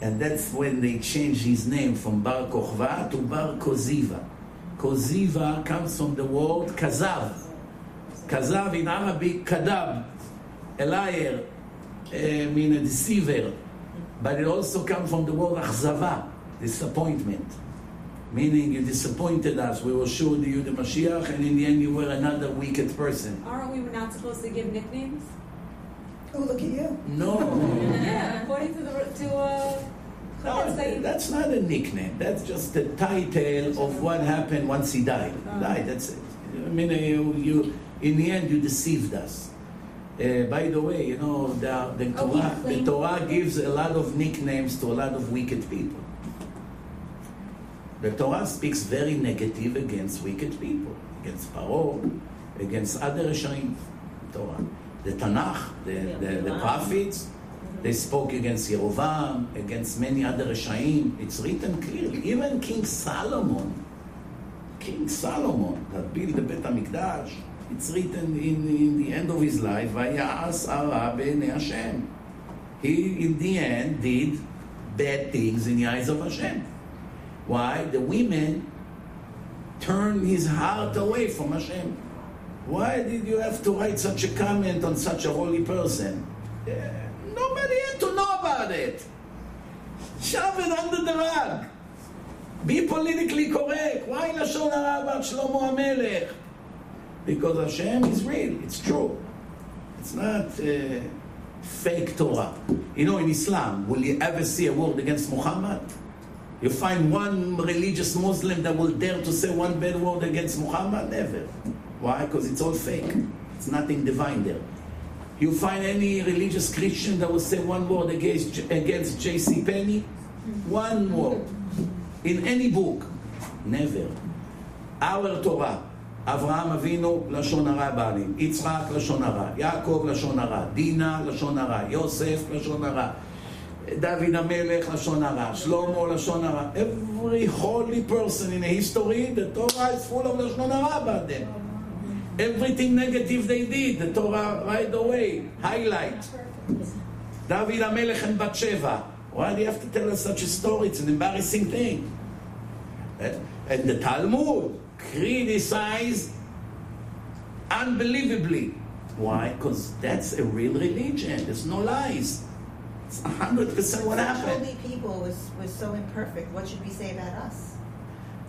[SPEAKER 1] And that's when they changed his name from Bar Kochva to Bar Koziva. Koziva comes from the word Kazav. Kazav in Arabic, Kadab, a liar, uh, mean a deceiver. But it also comes from the word Achzava, disappointment. Meaning you disappointed us. We were sure that you the Mashiach, and in the end you were another wicked person.
[SPEAKER 2] Aren't we not supposed to give nicknames?
[SPEAKER 5] Oh, look at you.
[SPEAKER 1] No. <laughs>
[SPEAKER 2] Yeah, of
[SPEAKER 1] No, that's not a nickname. That's just the title of what happened once he died. He died. That's it. I mean, you, you in the end, you deceived us. Uh, by the way, you know the, the
[SPEAKER 4] Oh,
[SPEAKER 1] Torah. The Torah gives a lot of nicknames to a lot of wicked people. The Torah speaks very negative against wicked people, against Paro, against other Rishonim. Torah. The Tanakh, the, the, the prophets, they spoke against Yerovam, against many other Rishaim. It's written clearly. Even King Solomon, King Solomon, that built the Bet HaMikdash, it's written in, in the end of his life, Vayas ara b'nei Hashem. He, in the end, did bad things in the eyes of Hashem. Why? The women turned his heart away from Hashem. Why did you have to write such a comment on such a holy person? Yeah, nobody had to know about it. Shove it under the rug. Be politically correct. Why Lashon Hara about Shlomo HaMelech? Because Hashem is real. It's true. It's not uh, fake Torah. You know, in Islam, will you ever see a word against Muhammad? You find one religious Muslim that will dare to say one bad word against Muhammad? Never. Why? Because it's all fake. It's nothing divine there. You find any religious Christian that will say one word against against J.C. Penney? One word. In any book? Never. Our Torah. אברהם אבינו, לשון הרע בעלים, יצחק, לשון הרע, יעקב, לשון הרע, דינה, לשון הרע, יוסף, לשון הרע, דוד המלך, לשון הרע, שלמה, לשון הרע. Every holy person in history, the Torah is full of לשון הרע them. Everything negative they did, the Torah right away, highlight. David HaMelech and Bathsheba. Why do you have to tell us such a story? It's an embarrassing thing. And the Talmud criticize unbelievably. Why? Because that's a real religion. There's no lies. It's 100% what happened.
[SPEAKER 3] holy people was, was so imperfect. What should we say about us?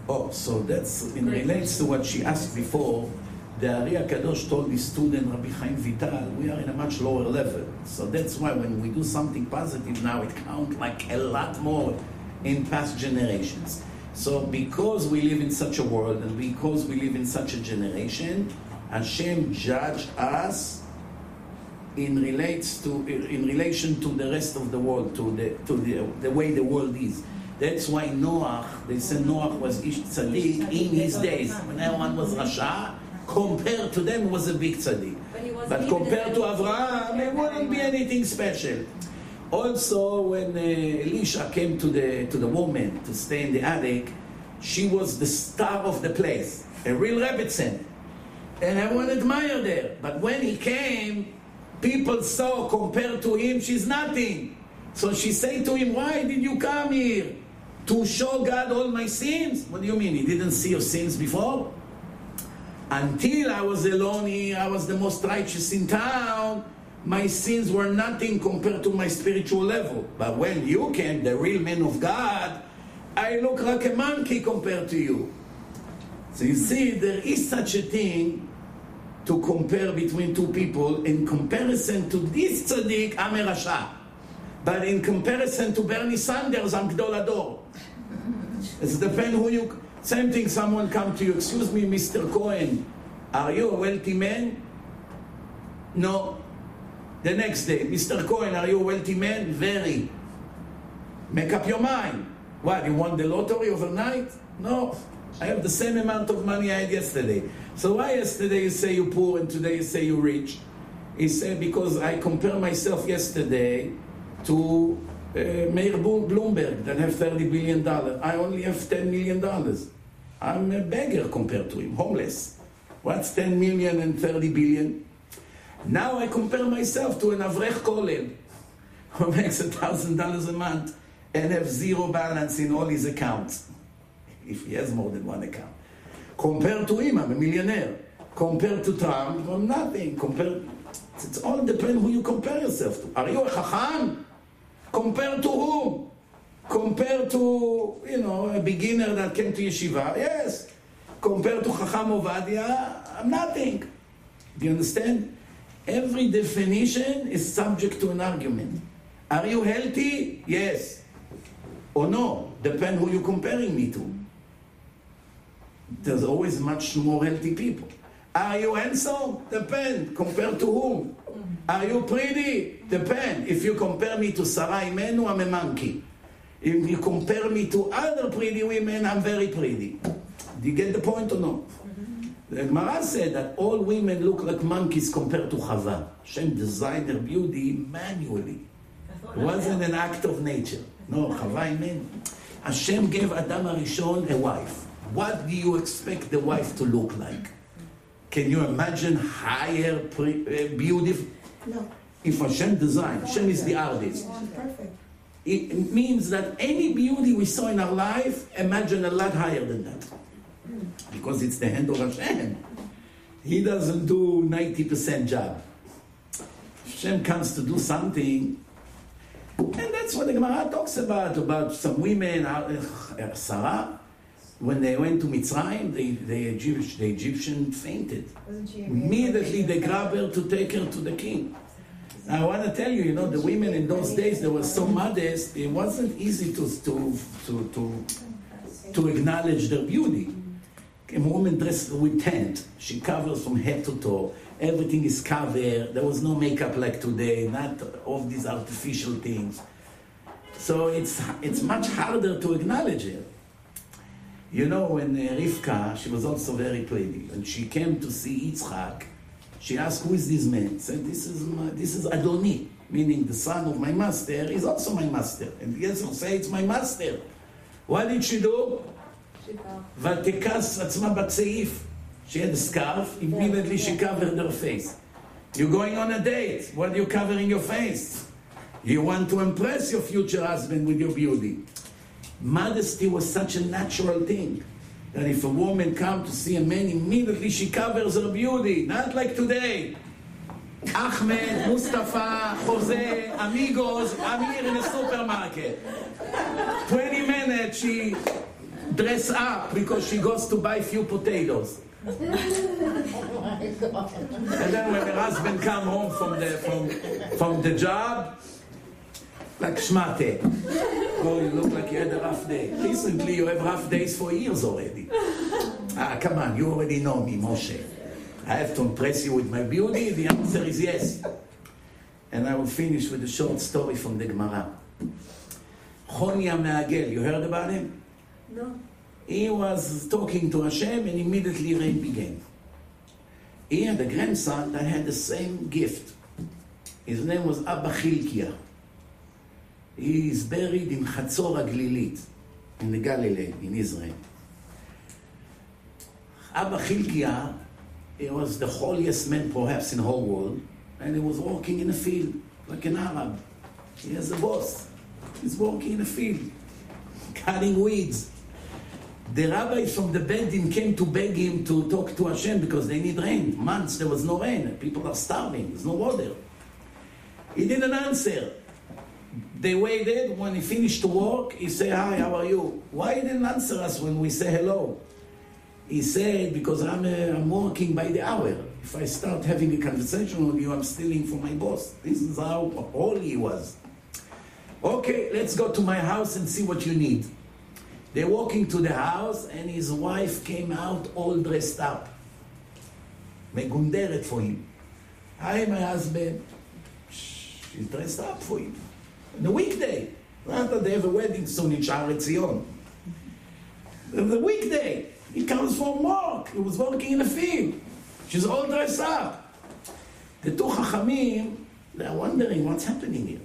[SPEAKER 1] Oh, so that's in relates to what she asked before. The Ari Kadosh told his student Rabbi Chaim Vital, we are in a much lower level. So that's why when we do something positive now, it counts like a lot more in past generations. So because we live in such a world and because we live in such a generation, Hashem judge us in relates to in relation to the rest of the world, to the to the, the way the world is. That's why Noah, they said Noah was ish tzaddik in his days. When everyone was Rasha, compared to them was a big tzaddik.
[SPEAKER 2] But
[SPEAKER 1] But compared to Avraham, it wouldn't be anything special. Also, when uh, Elisha came to the to the woman to stay in the attic, she was the star of the place, a real Rebbetzin, and everyone admired her. But when he came, people saw compared to him, she's nothing. So she said to him, "Why did you come here? To show God all my sins? What do you mean? He didn't see your sins before?" Until I was alone here, I was the most righteous in town. My sins were nothing compared to my spiritual level. But when you came, the real man of God, I look like a monkey compared to you. So you see, there is such a thing to compare between two people. In comparison to this tzaddik, I'm a rasha. But in comparison to Bernie Sanders, I'm Gdol Ador. It depends who you. Same thing. Someone come to you. Excuse me, Mr. Cohen. Are you a wealthy man? No. The next day, Mr. Cohen, are you a wealthy man? Very. Make up your mind. What? You won the lottery overnight? No. I have the same amount of money I had yesterday. So why yesterday you say you're poor and today you say you're rich? He said because I compare myself yesterday to uh, Mayor Bloomberg that have 30 billion dollars. I only have 10 million dollars. I'm a beggar compared to him, homeless. What's 10 million and 30 billion? Now I compare myself to an Avrech Kollel who makes a thousand dollars a month and have zero balance in all his accounts. If he has more than one account. Compared to him, I'm a millionaire. Compared to Trump, I'm nothing. Compared, it's all depends who you compare yourself to. Are you a chacham? Compared to whom? Compared to, you know, a beginner that came to yeshiva? Yes. Compared to Chacham Ovadia, I'm nothing. Do you understand? Every definition is subject to an argument. Are you healthy? Yes. Or no? Depend who you're comparing me to. There's always much more healthy people. Are you handsome? Depend. Compared to whom? Are you pretty? Depend. If you compare me to Sarah Imenu, I'm a monkey. If you compare me to other pretty women, I'm very pretty. Do you get the point or no? The Gemara said that all women look like monkeys compared to Chava. Hashem designed their beauty manually. It wasn't an act of nature. No, Chava Imenu. Hashem gave Adam Arishon a wife. What do you expect the wife to look like? Can you imagine higher pre- uh, beauty?
[SPEAKER 3] No,
[SPEAKER 1] If Hashem designed, Hashem is the artist.
[SPEAKER 3] perfect.
[SPEAKER 1] It means that any beauty we saw in our life, imagine a lot higher than that. Because it's the hand of Hashem. He doesn't do 90% job. Hashem comes to do something. And that's what the Gemara talks about, about some women, uh, Sarah, when they went to Mitzrayim, the, the, Egypt, the Egyptian fainted. Immediately they grabbed her to take her to the king. I want to tell you, you know, the women in those days, they were so modest, it wasn't easy to, to, to, to, to acknowledge their beauty. A woman dressed with tent, she covers from head to toe, everything is covered, there was no makeup like today, not all these artificial things. So it's, it's much harder to acknowledge it. You know, when uh, Rivka, she was also very pretty, and she came to see Yitzchak, she asked, who is this man? Said, this is, my, this is Adoni, meaning the son of my master is also my master. And Yisrael said, it's my master. What did she do?
[SPEAKER 2] She fell.
[SPEAKER 1] ותכס עצמה בצעיף. She had a scarf, immediately she covered her face. You're going on a date, what are you covering your face? You want to impress your future husband with your beauty. Modesty was such a natural thing that if a woman comes to see a man, immediately she covers her beauty, not like today. Ahmed, Mustafa, Jose, amigos, Amir in a supermarket. 20 minutes she dress up because she goes to buy few potatoes. <laughs> oh And then when her husband come home from the from from the job, like schmate. Oh, you look like you had a rough day. Recently, you have rough days for years already. Ah, come on, you already know me, Moshe. I have to impress you with my beauty? The answer is yes. And I will finish with a short story from the Gemara. Chonia Me'agel, you heard about him?
[SPEAKER 2] No.
[SPEAKER 1] He was talking to Hashem and immediately rain began. He had a grandson that had the same gift. His name was Abba Chilkia. He is buried in Chatzor HaGlilit, in the Galilee, in Israel. Abba Chilkia, he was the holiest man perhaps in the whole world, and he was working in a field, like an Arab. He has a boss. He's working in a field, <laughs> cutting weeds. The rabbis from the Bedin came to beg him to talk to Hashem because they need rain. Months there was no rain. People are starving. There's no water. He didn't answer. They waited. When he finished to work, he said, Hi, how are you? Why didn't answer us when we say hello? He said, Because I'm, uh, I'm working by the hour. If I start having a conversation with you, I'm stealing from my boss. This is how holy he was. Okay, let's go to my house and see what you need. They're walking to the house, and his wife came out all dressed up. Megunderet for him. Hi, my husband. She's dressed up for him. On a weekday. That they have a wedding soon in Sha'ar Tzion. The weekday. He comes from work. He was working in a field. She's all dressed up. The two Chachamim, they're wondering what's happening here.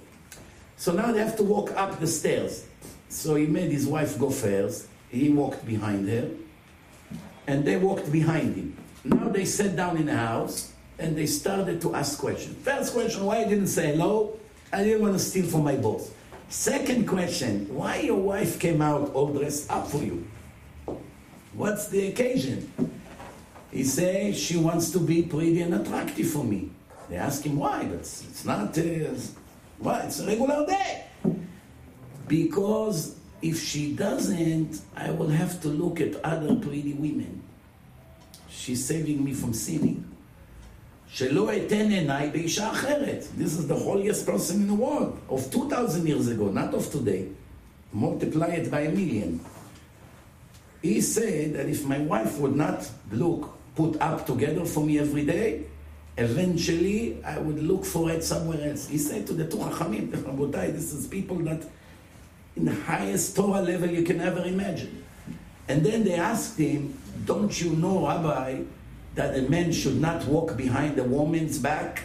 [SPEAKER 1] So now they have to walk up the stairs. So he made his wife go first. He walked behind her. And they walked behind him. Now they sat down in the house and they started to ask questions. First question, why you didn't say hello? I didn't want to steal from my boss. Second question, why your wife came out all dressed up for you? What's the occasion? He says she wants to be pretty and attractive for me. They ask him why. That's it's not. Uh, why? It's a regular day. Because if she doesn't, I will have to look at other pretty women. She's saving me from sinning. שלא אתן עיניי באישה אחרת. This is the holiest person in the world, of 2,000 years ago, not of today. multiply it by a million. He said that if my wife would not look put up together for me every day, eventually I would look for it somewhere else. He said to the two Chachamim, Rabotai, <laughs> this is people that in the highest Torah level you can ever imagine. And then they asked him, don't you know, Rabbi, that a man should not walk behind a woman's back,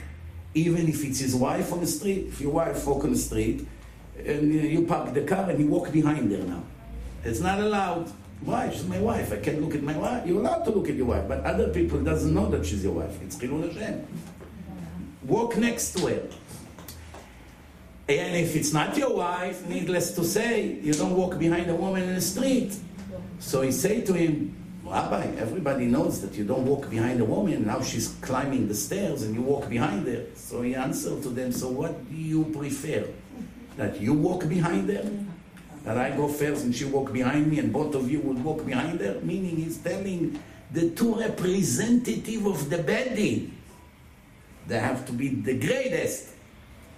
[SPEAKER 1] even if it's his wife on the street? If your wife walk on the street, and you park the car and you walk behind her now. It's not allowed. Why? She's my wife. I can't look at my wife. You're allowed to look at your wife, but other people doesn't know that she's your wife. It's Chilul Hashem. Walk next to her. And if it's not your wife, needless to say, you don't walk behind a woman in the street. So he said to him, Rabbi, everybody knows that you don't walk behind a woman. Now she's climbing the stairs and you walk behind her. So he answered to them, So what do you prefer? That you walk behind her? That I go first and she walk behind me and both of you would walk behind her? Meaning he's telling the two representative of the bedi. They have to be the greatest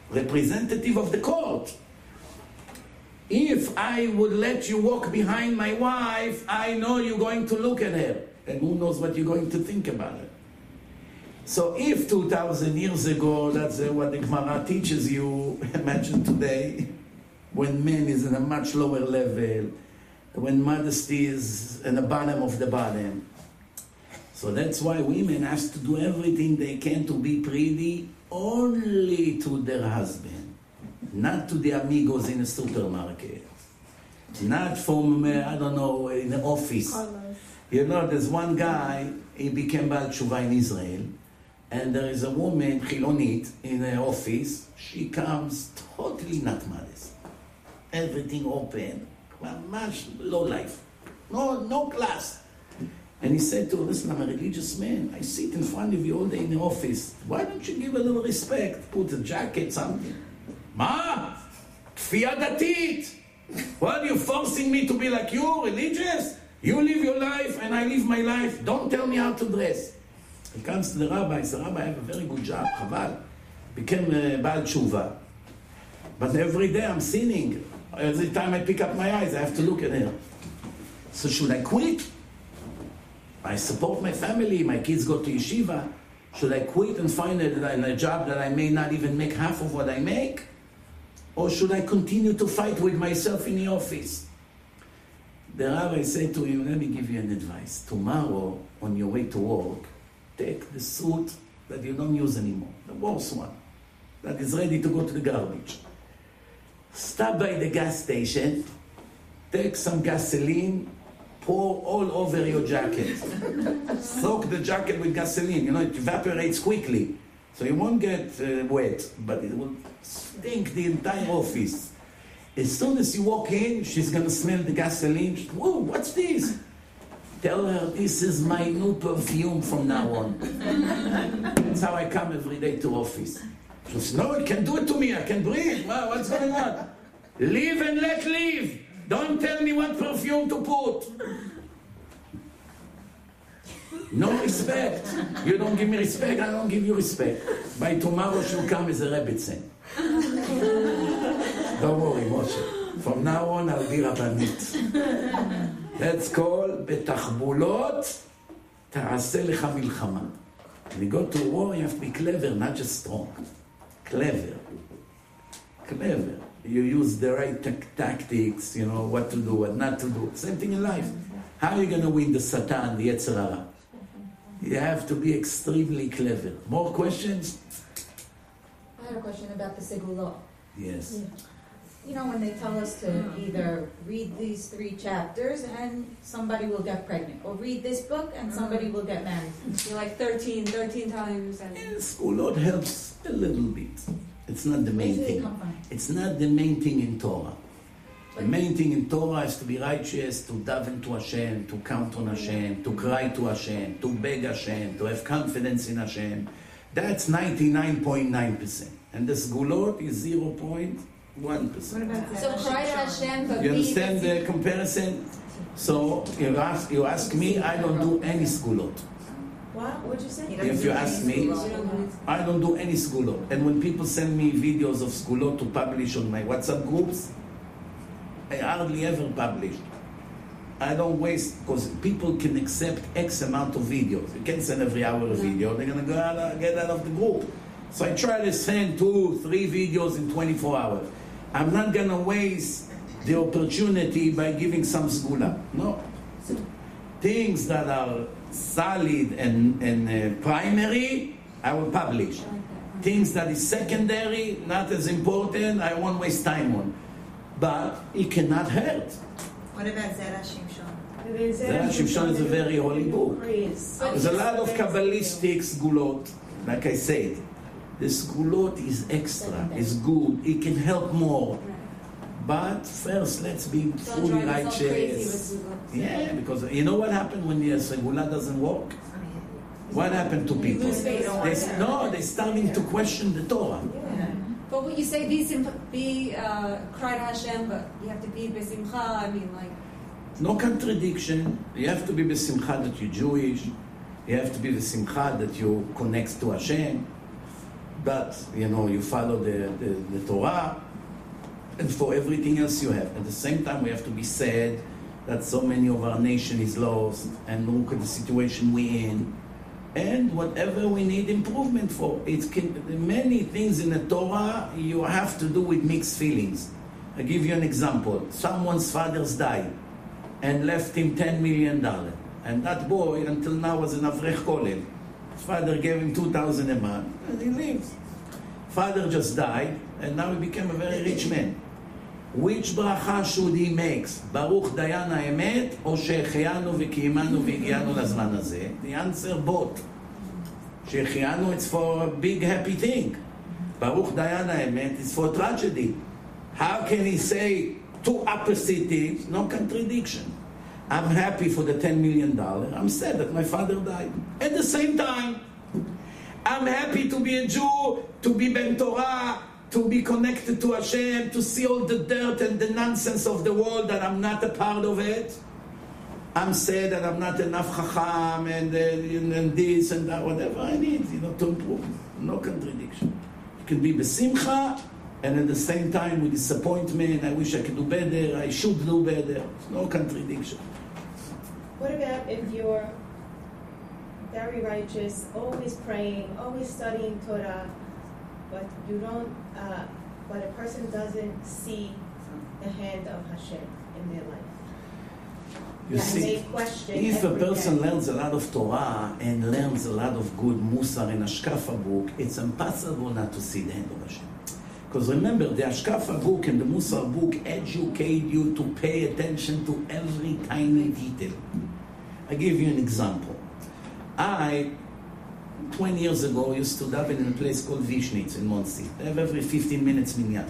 [SPEAKER 1] representative of the court. If I would let you walk behind my wife, I know you're going to look at her. And who knows what you're going to think about her. So if 2,000 years ago, that's uh, what the Gemara teaches you, <laughs> imagine today, when men is in a much lower level, when modesty is in the bottom of the bottom. So that's why women have to do everything they can to be pretty only to their husband, not to the amigos in the supermarket, not from, uh, I don't know, in the office. You know, there's one guy, he became Baal Tshuva in Israel, and there is a woman, Chilonit, in the office. She comes totally not modest. Everything open, much low life, no, no class. And he said to her, listen, I'm a religious man. I sit in front of you all day in the office. Why don't you give a little respect? Put a jacket, something. Ma, כפייה דתית. What, are you forcing me to be like you, religious? You live your life and I live my life. Don't tell me how to dress. He comes to the rabbi. The rabbi have a very good job, Chabal. Became a Baal Tshuva. But every day I'm sinning. Every time I pick up my eyes, I have to look at her. So should I quit? I support my family, my kids go to yeshiva. Should I quit and find a, a job that I may not even make half of what I make? Or should I continue to fight with myself in the office? The rabbi said to him, Let me give you an advice. Tomorrow, on your way to work, take the suit that you don't use anymore, the worst one, that is ready to go to the garbage. Stop by the gas station, take some gasoline, pour all over your jacket. Soak the jacket with gasoline. You know, it evaporates quickly. So you won't get uh, wet, but it will stink the entire office. As soon as you walk in, she's going to smell the gasoline. Whoa, what's this? Tell her this is my new perfume from now on. That's how I come every day to office. She says, no, it can do it to me. I can breathe. Wow, what's going on? Live and let live. Don't tell me what perfume to put. No respect. You don't give me respect, I don't give you respect. By tomorrow she'll come as a rebbetzin. Don't worry, Moshe. From now on I'll be rabbanit. That's Let's call. לך מלחמה. When you go to war, you have to be clever, not just strong. Clever. Clever. You use the right tactics, you know, what to do, what not to do. Same thing in life. How are you going to win the Satan, the Yetzer Hara? You have to be extremely clever. More questions?
[SPEAKER 3] I had a question about the Segulot.
[SPEAKER 1] Yes.
[SPEAKER 3] You know, when they tell us to either read these three chapters and somebody will get pregnant, or read this book and somebody will get married.
[SPEAKER 2] You're like 13, 13 times. And
[SPEAKER 1] Yes, Ulot helps a little bit. It's not the main
[SPEAKER 3] Where do they
[SPEAKER 1] thing. It's not the main thing in Torah. The main thing in Torah is to be righteous, to daven to Hashem, to count on Hashem, to cry to Hashem, to beg Hashem, to have confidence in Hashem. That's 99.9%. And the Sgulot is 0.1%.
[SPEAKER 4] So cry to Hashem, but
[SPEAKER 1] You understand the comparison? So you ask, you ask me, I don't do any Sgulot.
[SPEAKER 6] What? What'd you say?
[SPEAKER 1] If you ask me,
[SPEAKER 2] you don't do it.
[SPEAKER 1] I don't do any Sgulot. And when people send me videos of Sgulot to publish on my WhatsApp groups, I hardly ever publish. I don't waste because people can accept X amount of videos. You can't send every hour a video. They're gonna go out, uh, get out of the group. So I try to send two, three videos in 24 hours. I'm not gonna waste the opportunity by giving some segula. No. Things that are solid and, and uh, primary, I will publish. Things that is secondary, not as important, I won't waste time on. But it cannot hurt.
[SPEAKER 7] What about Zera Shimshon?
[SPEAKER 1] Zera Shimshon is a very holy book. There's a lot of Kabbalistic sgulot, like I said. The sgulot is extra, it's good, it can help more. But first, let's be
[SPEAKER 2] Don't
[SPEAKER 1] fully
[SPEAKER 2] drive yourself crazy
[SPEAKER 1] righteous. Yeah, because you know what happened when the segula doesn't work? What happened to people? They, no, they're starting to question the Torah.
[SPEAKER 2] But what you say, be sim- be uh, cry to Hashem, but you have to be besimcha. I mean, like
[SPEAKER 1] No contradiction. You have to be besimcha that you're Jewish. You have to be besimcha that you connect to Hashem. But you know you follow the, the, the Torah, and for everything else you have. At the same time, we have to be sad that so many of our nation is lost, and look at the situation we're in, and whatever we need improvement for. It can many things in the Torah you have to do with mixed feelings. I give you an example. Someone's father's died and left him $10 million. And that boy, until now, was an Avrech Kollel. His father gave him 2000 a month, and he lives. Father just died, and now he became a very rich man Which bracha should he make? Baruch Dayan האמת, או שהחיינו וקיימנו והגיענו לזמן הזה? The answer both. שהחיינו it's for a big happy thing. Baruch Dayan האמת is for tragedy. How can he say two opposite things? No contradiction. I'm happy for the $10 million. I'm sad that my father died. At the same time, I'm happy to be a Jew, to be Ben Torah, to be connected to Hashem, to see all the dirt and the nonsense of the world that I'm not a part of it. I'm sad that I'm not enough chacham and, uh, and this and that, whatever I need, you know, to improve. No contradiction. You can be besimcha, and at the same time with disappointment, I wish I could do better, I should do better. No contradiction.
[SPEAKER 6] What about if you're very righteous, always praying, always studying Torah, but you don't, uh, but a person doesn't see the hand of Hashem in their life?
[SPEAKER 1] You
[SPEAKER 6] and
[SPEAKER 1] see, if a person
[SPEAKER 6] day.
[SPEAKER 1] learns a lot of Torah and learns a lot of good Musar and Ashkafa book, it's impossible not to see the hand of Hashem. Because remember, the Ashkafa book and the Musar book educate you to pay attention to every tiny detail. I give you an example. I, 20 years ago, used to daven in a place called Vishnitz in Monsey. They have every 15 minutes minyan.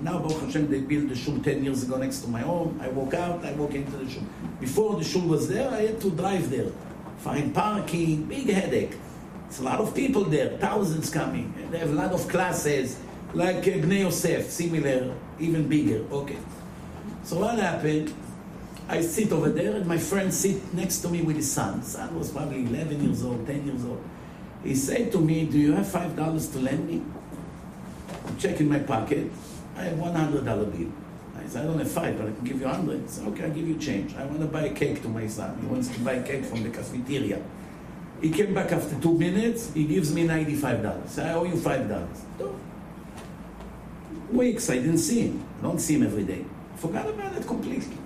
[SPEAKER 1] Now, Baruch Hashem, they built the shul 10 years ago next to my home. I walk out, I walk into the shul. Before the shul was there, I had to drive there. Find parking, big headache. It's a lot of people there, thousands coming. They have a lot of classes, like uh, Bnei Yosef, similar, even bigger. Okay. So what happened? I sit over there, and my friend sit next to me with his son. Son was probably 11 years old, 10 years old. He said to me, "Do you have five dollars to lend me?" I check in my pocket. I have one hundred dollar bill. I said, "I don't have five, but I can give you hundred. Said, "Okay, I'll give you change. I want to buy a cake to my son. He wants to buy a cake from the cafeteria." He came back after two minutes. He gives me ninety-five dollars. I owe you five dollars. Weeks I didn't see him. I don't see him every day. Forgot about it completely.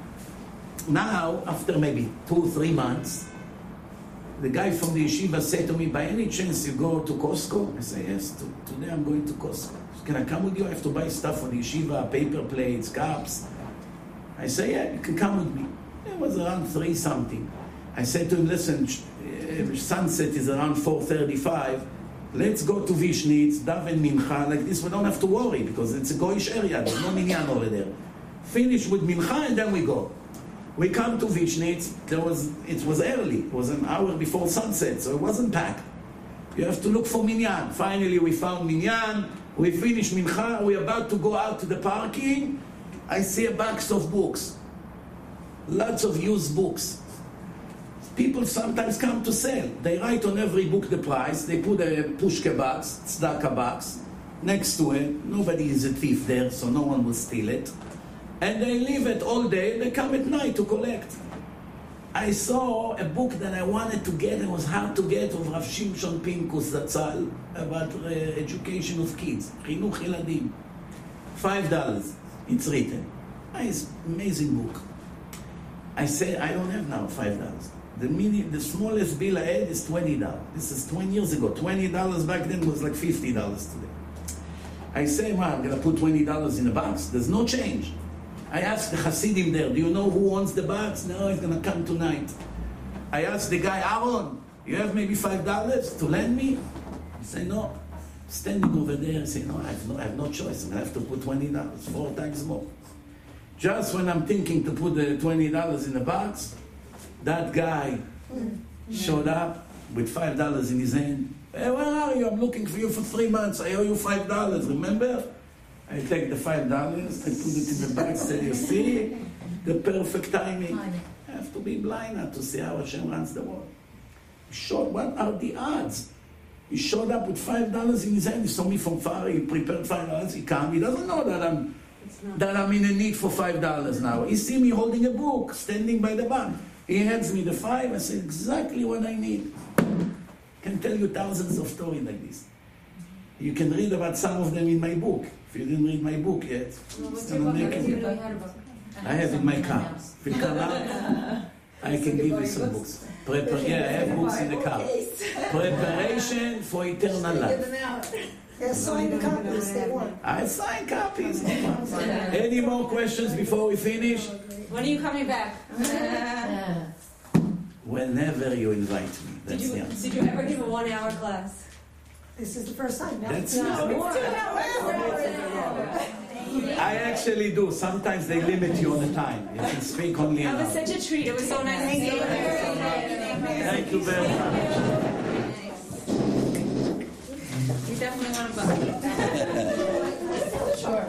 [SPEAKER 1] Now, after maybe two, three months, the guy from the yeshiva said to me, by any chance you go to Costco? I say, yes, to, today I'm going to Costco. Can I come with you? I have to buy stuff for the yeshiva, paper plates, cups. I say, yeah, you can come with me. It was around three something. I said to him, listen, uh, sunset is around 4.35. Let's go to Vishnitz, daven mincha, like this we don't have to worry because it's a goyish area, there's no minyan over there. Finish with mincha and then we go. We come to Vishnitz, there was, it was early, it was an hour before sunset, so it wasn't packed. You have to look for minyan. Finally, we found minyan, we finished mincha, we're about to go out to the parking. I see a box of books, lots of used books. People sometimes come to sell. They write on every book the price, they put a pushka box, tzedakah box, next to it. Nobody is a thief there, so no one will steal it and they leave it all day they come at night to collect. I saw a book that I wanted to get, it was hard to get, of Rav Shimshon Pinkus Zatzal, about uh, education of kids, Chinuch Five dollars, it's written. Ah, nice, amazing book. I said, I don't have now five dollars. The mini, the smallest bill I had is twenty dollars. This is twenty years ago. Twenty dollars back then was like fifty dollars today. I say, well, I'm gonna put twenty dollars in a box. There's no change. I asked the Hasidim there, do you know who owns the box? No, he's gonna come tonight. I asked the guy, Aaron, you have maybe five dollars to lend me? He said, no. Standing over there, I say, no, I have no, I have no choice. I'm gonna have to put twenty dollars, four times more. Just when I'm thinking to put the twenty dollars in the box, that guy showed up with five dollars in his hand. Hey, where are you? I'm looking for you for three months. I owe you five dollars. Remember? I take the five dollars, I put it in the box. Say, you see, the perfect timing. I have to be blind not to see how Hashem runs the world. He showed, what are the odds? He showed up with five dollars in his hand. He saw me from far. He prepared five dollars. He come. He doesn't know that I'm that I'm in a need for five dollars now. He see me holding a book, standing by the bank. He hands me the five. I say exactly what I need. Can tell you thousands of stories like this. You can read about some of them in my book. If you didn't read my book yet,
[SPEAKER 2] Well, what's
[SPEAKER 1] it's
[SPEAKER 2] your
[SPEAKER 1] gonna make it.
[SPEAKER 2] you really had a book.
[SPEAKER 1] I have in my car. <laughs> If you come out, I can give you some books. Prepar- yeah, I have books in the car. <laughs> Preparation for eternal life.
[SPEAKER 5] They're signed copies, they want.
[SPEAKER 1] I signed copies. <laughs> Any more questions before we finish?
[SPEAKER 2] When are you coming back?
[SPEAKER 1] Whenever you invite me.
[SPEAKER 2] Did you,
[SPEAKER 1] the answer.
[SPEAKER 2] did you ever give a one-hour class?
[SPEAKER 5] This is the first time. Now
[SPEAKER 1] That's
[SPEAKER 5] it's
[SPEAKER 1] not-
[SPEAKER 5] more.
[SPEAKER 1] I actually do. Sometimes they limit you on the time. You can speak only an
[SPEAKER 2] It was
[SPEAKER 1] hour.
[SPEAKER 2] such a treat. It was so nice to see you.
[SPEAKER 1] Thank you very much.
[SPEAKER 2] You definitely want to buy.
[SPEAKER 4] Sure.